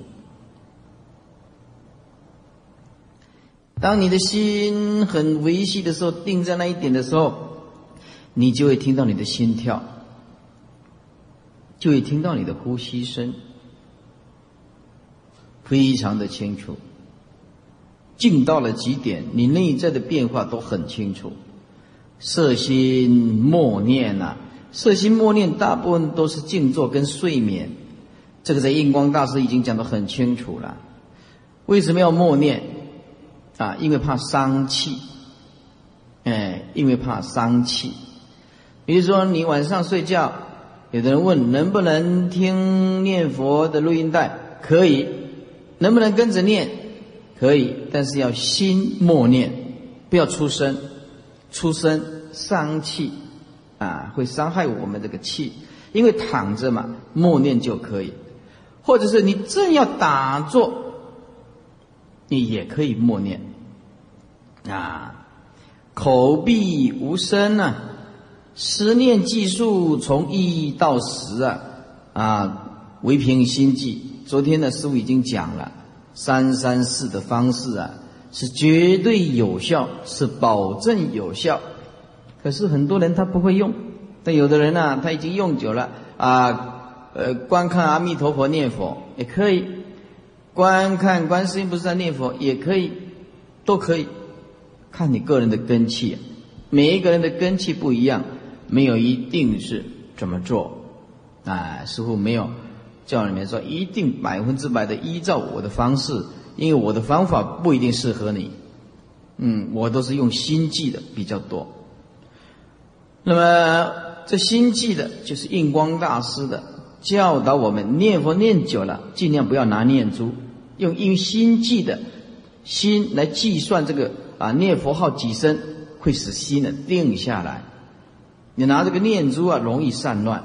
当你的心很维系的时候，定在那一点的时候，你就会听到你的心跳，就会听到你的呼吸声，非常的清楚。静到了极点，你内在的变化都很清楚。色心默念呐，色心默念大部分都是静坐跟睡眠，这个在印光大师已经讲得很清楚了。为什么要默念？啊，因为怕伤气，哎，因为怕伤气。比如说，你晚上睡觉，有的人问能不能听念佛的录音带？可以，能不能跟着念？可以，但是要心默念，不要出声，出声伤气，啊，会伤害我们这个气。因为躺着嘛，默念就可以，或者是你正要打坐。你也可以默念，啊，口闭无声呢，思念计数从一到十啊，啊，唯凭心计。昨天的师傅已经讲了，三三四的方式啊，是绝对有效，是保证有效。可是很多人他不会用，但有的人呢，他已经用久了啊，呃，观看阿弥陀佛念佛也可以。观看观世音菩萨念佛也可以，都可以，看你个人的根气，每一个人的根气不一样，没有一定是怎么做，啊，师傅没有教里面说一定百分之百的依照我的方式，因为我的方法不一定适合你，嗯，我都是用心计的比较多。那么这心计的就是印光大师的教导我们念佛念久了，尽量不要拿念珠。用用心计的心来计算这个啊念佛号几声，会使心呢定下来。你拿这个念珠啊，容易散乱。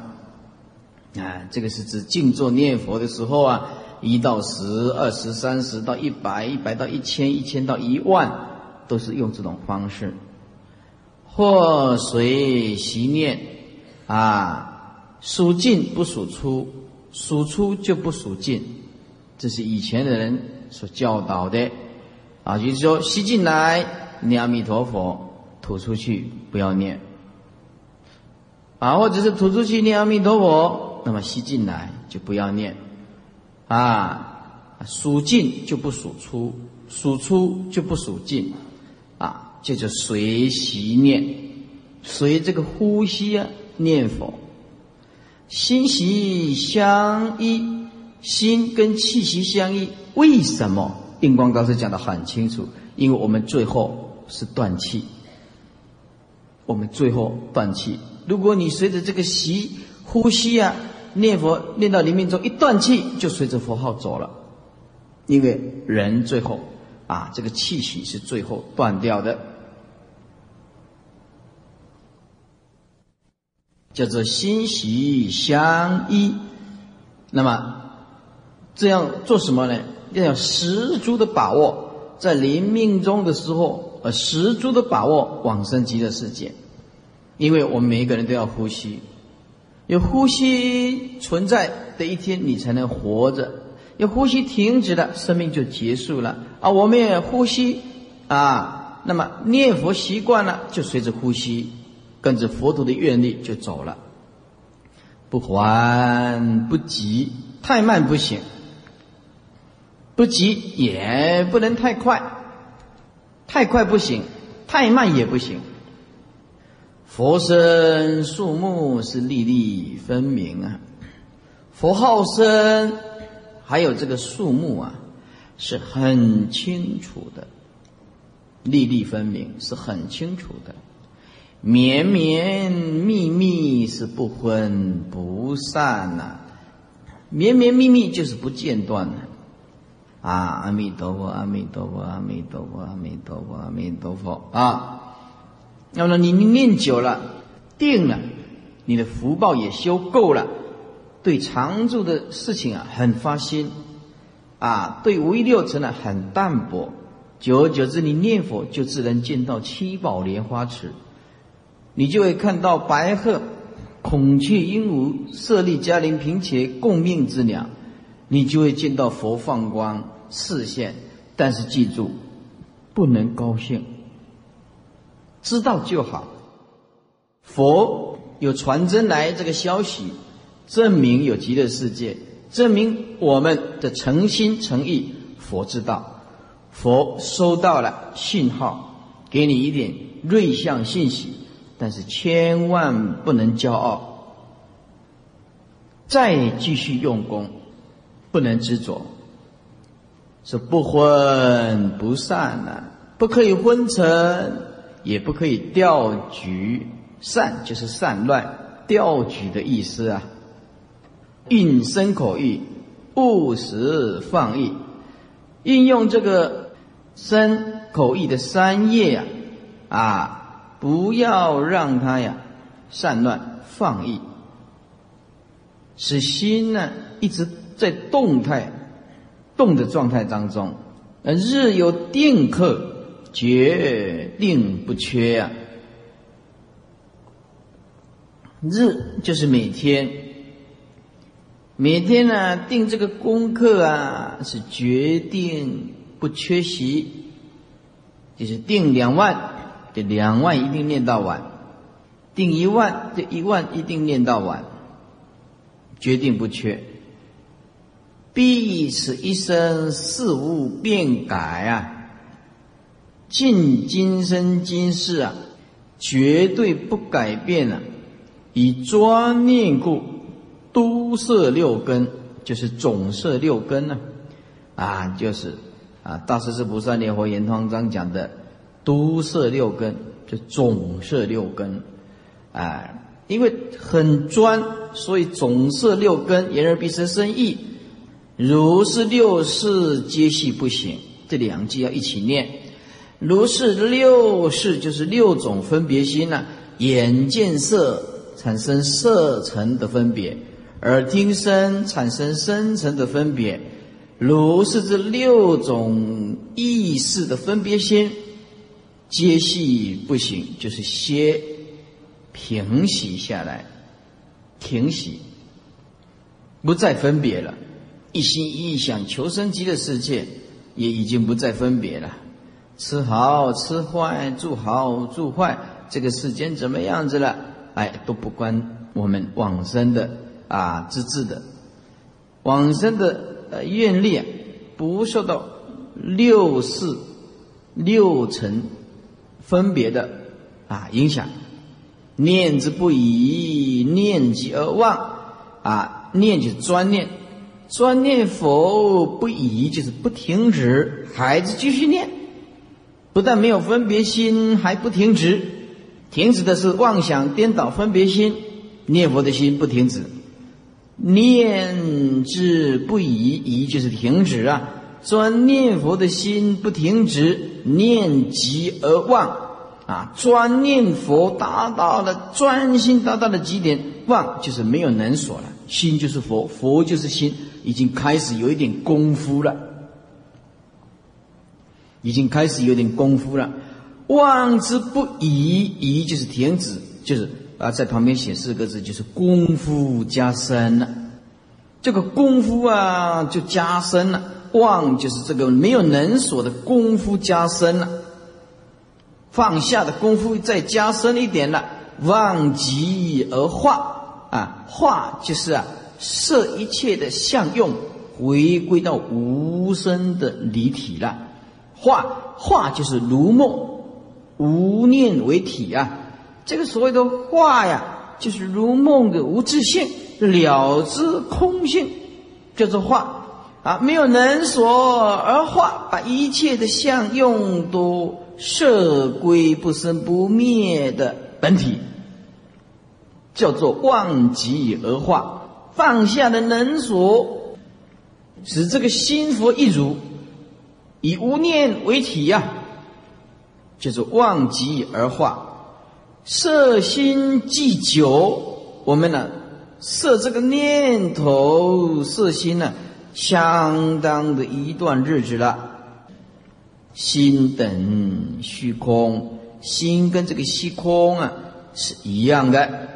啊，这个是指静坐念佛的时候啊，一到十、二十、三十到一百、一百到一千、一千到一万，都是用这种方式。或随习念啊，数进不数出，数出就不数进。这是以前的人所教导的，啊，就是说吸进来念阿弥陀佛，吐出去不要念，啊，或者是吐出去念阿弥陀佛，那么吸进来就不要念，啊，数进就不数出，数出就不数进，啊，这就随习念，随这个呼吸啊念佛，心息相依。心跟气息相依，为什么？印光高师讲的很清楚，因为我们最后是断气，我们最后断气。如果你随着这个习呼吸啊，念佛念到临命中一断气，就随着佛号走了，因为人最后啊，这个气息是最后断掉的，叫做心息相依。那么。这样做什么呢？要有十足的把握，在临命中的时候，呃，十足的把握往生极乐世界。因为我们每一个人都要呼吸，有呼吸存在的一天，你才能活着；有呼吸停止了，生命就结束了。啊，我们也呼吸啊，那么念佛习惯了，就随着呼吸，跟着佛陀的愿力就走了，不缓不急，太慢不行。不急也不能太快，太快不行，太慢也不行。佛身树木是粒粒分明啊，佛号身还有这个树木啊，是很清楚的，粒粒分明是很清楚的，绵绵密密是不分不散呐，绵绵密密就是不间断的。啊，阿弥陀佛，阿弥陀佛，阿弥陀佛，阿弥陀佛，阿弥陀佛啊！那么你念久了，定了，你的福报也修够了，对常住的事情啊很发心，啊，对五欲六尘呢很淡薄，久而久之，你念佛就自然见到七宝莲花池，你就会看到白鹤、孔雀、鹦鹉、舍利、迦陵、平且共命之鸟，你就会见到佛放光。视线，但是记住，不能高兴，知道就好。佛有传真来这个消息，证明有极乐世界，证明我们的诚心诚意。佛知道，佛收到了信号，给你一点瑞相信息，但是千万不能骄傲，再继续用功，不能执着。是不昏不散呐，不可以昏沉，也不可以调局。散就是散乱，调局的意思啊。应身口意，务实放逸，应用这个身口意的三业呀，啊，不要让它呀散乱放逸，使心呢一直在动态。动的状态当中，呃，日有定课，决定不缺呀。日就是每天，每天呢定这个功课啊，是决定不缺席，就是定两万，这两万一定念到晚；定一万，这一万一定念到晚，决定不缺。必此一生事物变改啊！尽今生今世啊，绝对不改变了。以专念故，都摄六根，就是总摄六根呢。啊，就是啊，大势至菩萨莲佛圆通章讲的都摄六根，就总摄六根。啊，因为很专，所以总摄六根，言而必生生意。如是六事皆系不行，这两句要一起念。如是六事就是六种分别心呐，眼见色产生色尘的分别，耳听声产生声尘的分别。如是这六种意识的分别心，皆系不行，就是歇平息下来，停息，不再分别了。一心一意想求生极乐世界，也已经不再分别了。吃好吃坏，住好住坏，这个世间怎么样子了？哎，都不关我们往生的啊之志的。往生的呃愿力不受到六世六尘分别的啊影响。念之不已，念即而忘啊，念就是专念。专念佛不已，就是不停止，孩子继续念，不但没有分别心，还不停止。停止的是妄想颠倒分别心，念佛的心不停止。念之不已，已就是停止啊。专念佛的心不停止，念即而忘啊。专念佛达到了专心达到了极点，忘就是没有能所了。心就是佛，佛就是心。已经开始有一点功夫了，已经开始有点功夫了。望之不已，已就是停止，就是啊，在旁边写四个字，就是功夫加深了。这个功夫啊，就加深了。望就是这个没有能所的功夫加深了，放下的功夫再加深一点了。望极而化啊，化就是啊。摄一切的相用，回归到无声的离体了，化化就是如梦，无念为体啊。这个所谓的化呀，就是如梦的无自性，了知空性，叫做化啊。没有能所而化，把一切的相用都摄归不生不灭的本体，叫做忘极而化。放下的能所，使这个心佛一如，以无念为体呀，就是忘极而化。色心既久，我们呢色这个念头，色心呢相当的一段日子了。心等虚空，心跟这个虚空啊是一样的。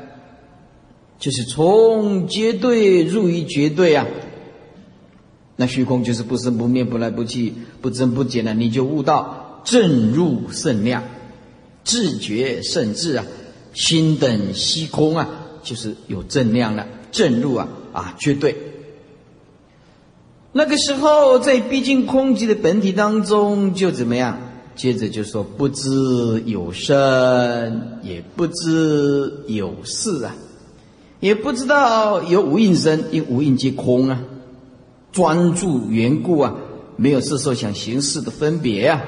就是从绝对入于绝对啊，那虚空就是不生不灭、不来不去、不增不减的，你就悟到正入圣量，自觉甚智啊，心等虚空啊，就是有正量了，正入啊啊绝对。那个时候在毕竟空寂的本体当中，就怎么样？接着就说不知有生，也不知有事啊。也不知道有无应生，因无应皆空啊，专注缘故啊，没有色受想行识的分别啊。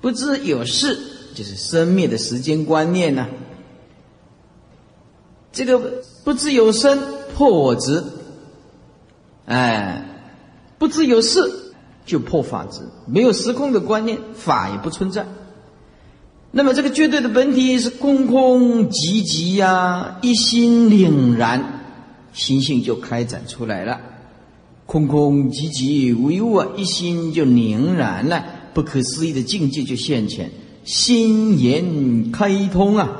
不知有事，就是生灭的时间观念呢。这个不知有生破我执，哎，不知有事就破法执，没有时空的观念，法也不存在。那么这个绝对的本体是空空寂寂呀，一心凛然，心性就开展出来了。空空寂寂无一物啊，一心就凝然了，不可思议的境界就现前，心眼开通啊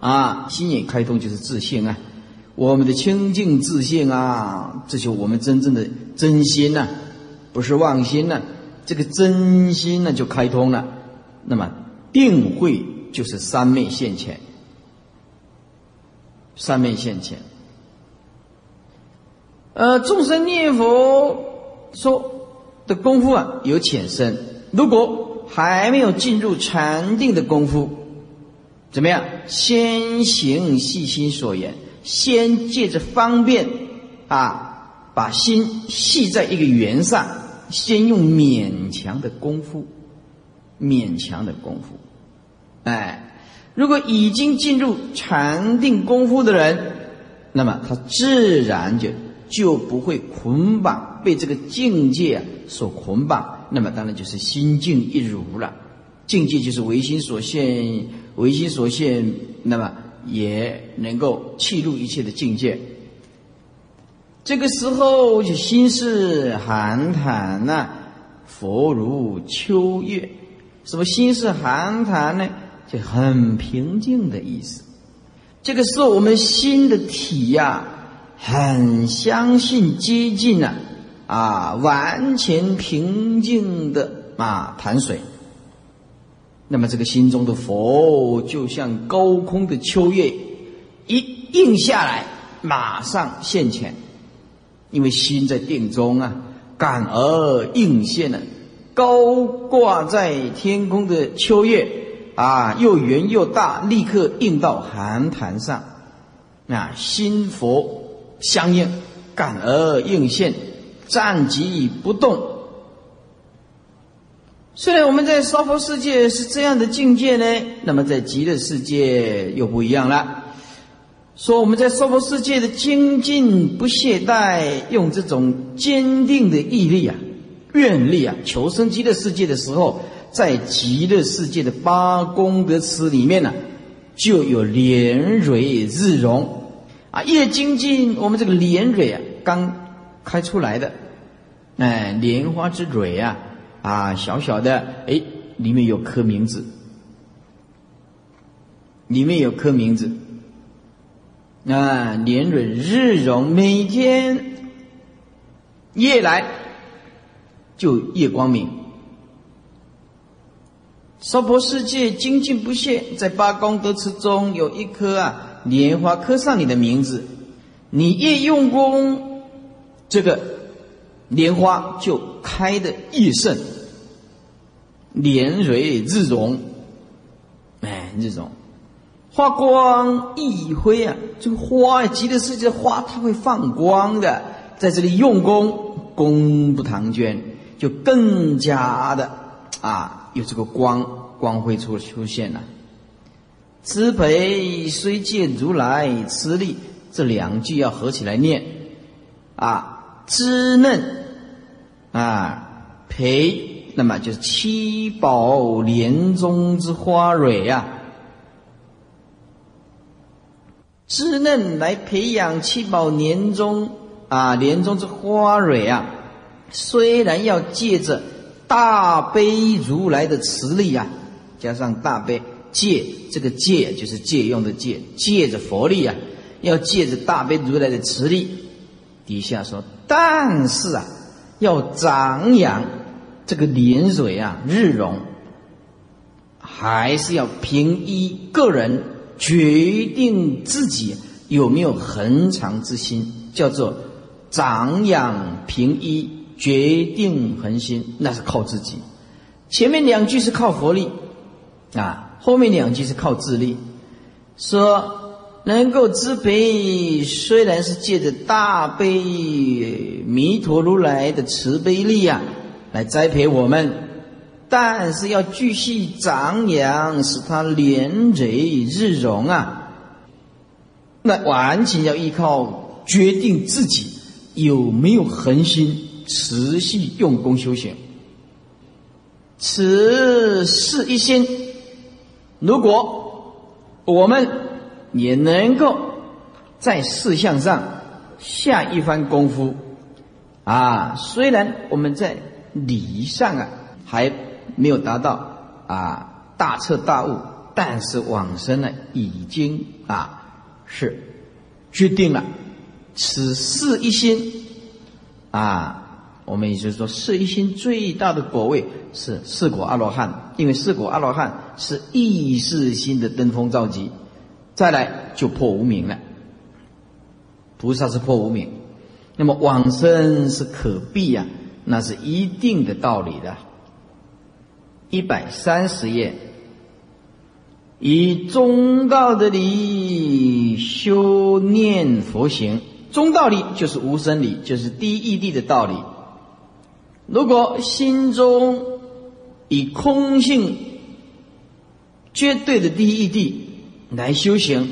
啊，心眼开通就是自信啊，我们的清净自信啊，这是我们真正的真心呐，不是妄心呐，这个真心呢就开通了，那么。定慧就是三昧现前，三昧现前。呃，众生念佛说的功夫啊，有浅深。如果还没有进入禅定的功夫，怎么样？先行细心所言，先借着方便啊，把心系在一个圆上，先用勉强的功夫，勉强的功夫。哎，如果已经进入禅定功夫的人，那么他自然就就不会捆绑，被这个境界所捆绑。那么当然就是心境一如了。境界就是唯心所现，唯心所现，那么也能够契入一切的境界。这个时候就心是寒潭呐，佛如秋月。什么心是寒潭呢？就很平静的意思，这个时候我们心的体呀，很相信接近了，啊，完全平静的啊潭水。那么这个心中的佛，就像高空的秋月，一应下来，马上现前，因为心在定中啊，感而应现了，高挂在天空的秋月。啊，又圆又大，立刻应到寒潭上，啊，心佛相应，感而应现，暂即不动。虽然我们在娑婆世界是这样的境界呢，那么在极乐世界又不一样了。说我们在娑婆世界的精进不懈怠，用这种坚定的毅力啊、愿力啊，求生极乐世界的时候。在极乐世界的八功德池里面呢，就有莲蕊日荣啊，越精进，我们这个莲蕊啊，刚开出来的，哎，莲花之蕊啊，啊，小小的，哎，里面有颗名字，里面有颗名字，啊，莲蕊日荣，每天夜来就夜光明。娑婆世界精进不懈，在八功德池中有一颗啊莲花，刻上你的名字。你越用功，这个莲花就开的越盛，莲蕊日荣，哎，日荣，花光一辉啊！这个花啊，极乐世界的花，它会放光的，在这里用功，功不唐捐，就更加的啊，有这个光光辉出出现了。慈悲虽见如来慈力，这两句要合起来念啊，知嫩啊，培。那么就是七宝莲中之花蕊呀，滋嫩来培养七宝莲中啊莲中之花蕊啊。虽然要借着大悲如来的慈力啊，加上大悲借这个借就是借用的借，借着佛力啊，要借着大悲如来的慈力。底下说，但是啊，要长养。这个莲蕊啊，日荣，还是要凭依个人决定自己有没有恒常之心，叫做长养凭依决定恒心，那是靠自己。前面两句是靠佛力啊，后面两句是靠自力。说能够知悲，虽然是借着大悲弥陀如来的慈悲力啊。来栽培我们，但是要继续长养，使他连蕊日荣啊！那完全要依靠决定自己有没有恒心，持续用功修行。此是一心，如果我们也能够在事项上下一番功夫啊，虽然我们在。理上啊还没有达到啊大彻大悟，但是往生呢已经啊是决定了，此事一心啊，我们也就是说，事一心最大的果位是四果阿罗汉，因为四果阿罗汉是意识心的登峰造极，再来就破无明了，菩萨是破无明，那么往生是可避呀。那是一定的道理的。一百三十页，以中道的理修念佛行，中道理就是无生理，就是第一义谛的道理。如果心中以空性绝对的第一义谛来修行，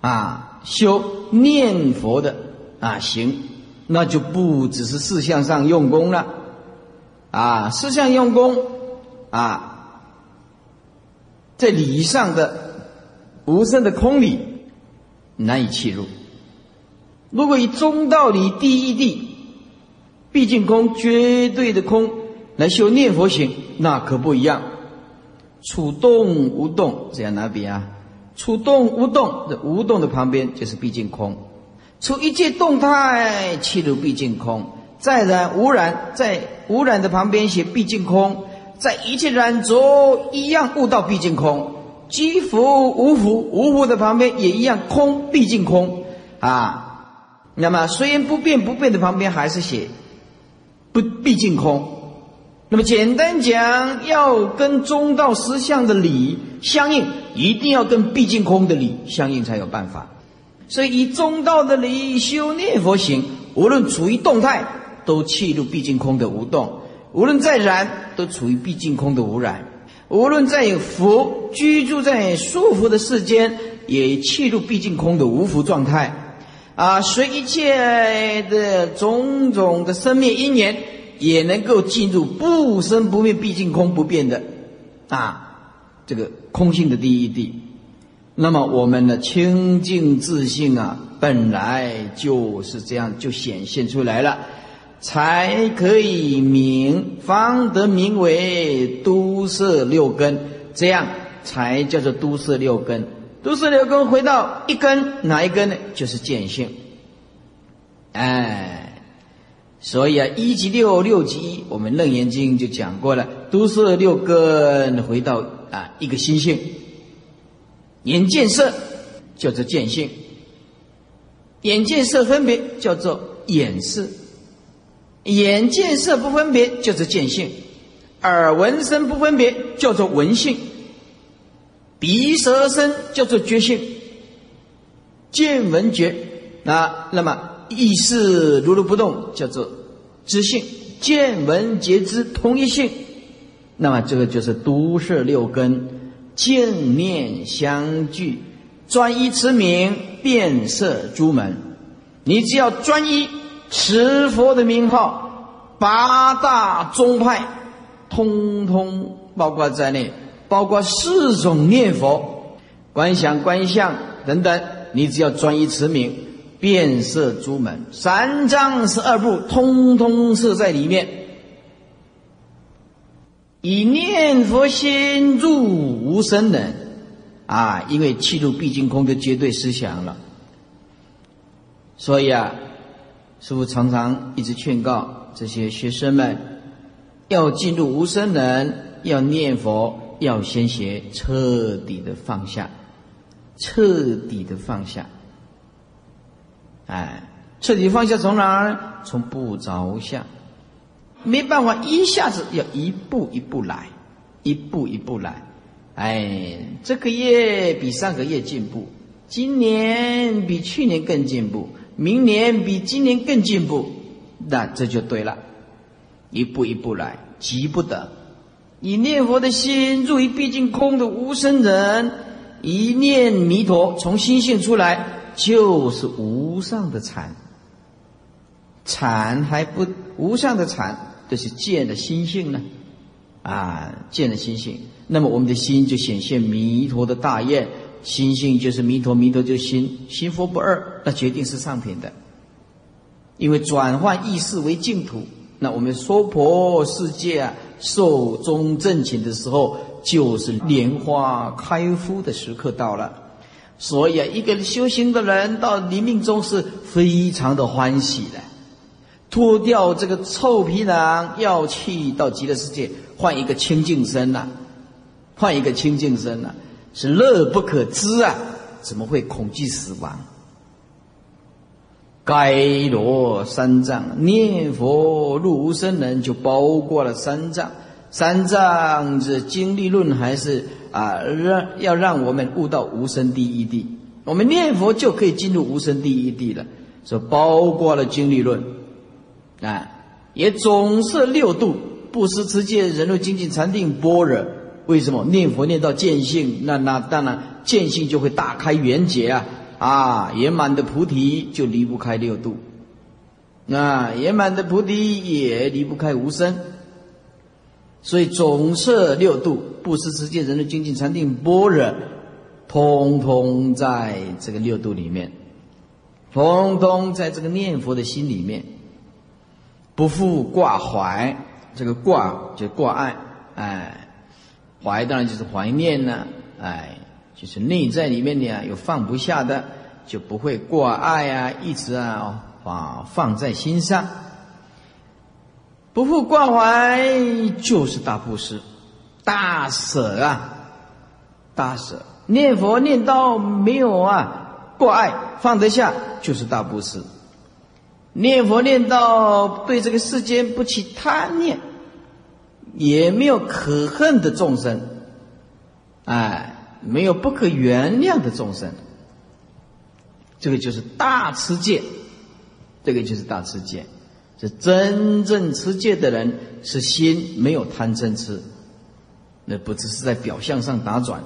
啊，修念佛的啊行。那就不只是四项上用功了，啊，四项用功，啊，在理上的无声的空理难以切入。如果以中道理第一谛，毕竟空绝对的空来修念佛行，那可不一样。处动无动，这样哪比啊？处动无动，这无动的旁边就是毕竟空。出一切动态，气入毕竟空；再然无染，在无染的旁边写毕竟空；在一切染着一样悟到毕竟空。积福无福，无福的旁边也一样空，毕竟空啊。那么虽然不变，不变的旁边还是写不毕竟空。那么简单讲，要跟中道实相的理相应，一定要跟毕竟空的理相应才有办法。所以，以中道的理修念佛行，无论处于动态，都契入毕竟空的无动；无论在染，都处于毕竟空的无染；无论在福居住在舒服的世间，也契入毕竟空的无福状态。啊，随一切的种种的生灭因缘，也能够进入不生不灭、毕竟空不变的啊，这个空性的第一地。那么我们的清净自信啊，本来就是这样，就显现出来了，才可以名，方得名为都摄六根，这样才叫做都摄六根。都是六根回到一根，哪一根呢？就是见性。哎，所以啊，一即六，六即一，我们楞严经就讲过了，都是六根回到啊一个心性。眼见色叫做见性，眼见色分别叫做眼识，眼见色不分别叫做见性。耳闻声不分别，叫做闻性；鼻舌身叫做觉性；见闻觉啊，那么意识如如不动，叫做知性；见闻觉知同一性，那么这个就是独摄六根，见念相聚，专一持名，变色诸门。你只要专一持佛的名号，八大宗派。通通包括在内，包括四种念佛、观想、观相等等。你只要专一持名，遍摄诸门，三藏十二部，通通设在里面。以念佛心入无生人啊，因为气入毕竟空的绝对思想了。所以啊，师父常常一直劝告这些学生们。要进入无生人，要念佛，要先学彻底的放下，彻底的放下。哎，彻底放下从哪儿？从不着相，没办法一下子，要一步一步来，一步一步来。哎，这个月比上个月进步，今年比去年更进步，明年比今年更进步，那这就对了。一步一步来，急不得。以念佛的心入于毕竟空的无生人，一念弥陀从心性出来，就是无上的禅。禅还不无上的禅，这是见的心性呢。啊，见的心性，那么我们的心就显现弥陀的大愿，心性就是弥陀，弥陀就是心，心佛不二，那决定是上品的。因为转换意识为净土。那我们娑婆世界啊，寿终正寝的时候，就是莲花开敷的时刻到了。所以啊，一个修行的人到临命终是非常的欢喜的，脱掉这个臭皮囊，要去到极乐世界，换一个清净身呐，换一个清净身呐，是乐不可支啊！怎么会恐惧死亡？该罗三藏念佛入无生人，就包括了三藏。三藏是经历论，还是啊让要让我们悟到无生第一地？我们念佛就可以进入无生第一地了。说包括了经历论，啊，也总是六度：不思持戒、人肉精进、禅定、般若。为什么念佛念到见性？那那当然见性就会大开圆结啊。啊，圆满的菩提就离不开六度，那圆满的菩提也离不开无生，所以总摄六度，不思持戒、人的精进、禅定、般若，通通在这个六度里面，通通在这个念佛的心里面，不复挂怀，这个挂就挂碍，哎，怀当然就是怀念呢，哎。就是内在里面呢有放不下的，就不会挂碍啊，一直啊啊放在心上，不复挂怀就是大布施，大舍啊，大舍念佛念到没有啊挂碍放得下就是大布施，念佛念到对这个世间不起贪念，也没有可恨的众生，哎。没有不可原谅的众生，这个就是大持戒，这个就是大持戒。是真正持戒的人，是心没有贪嗔痴，那不只是在表象上打转。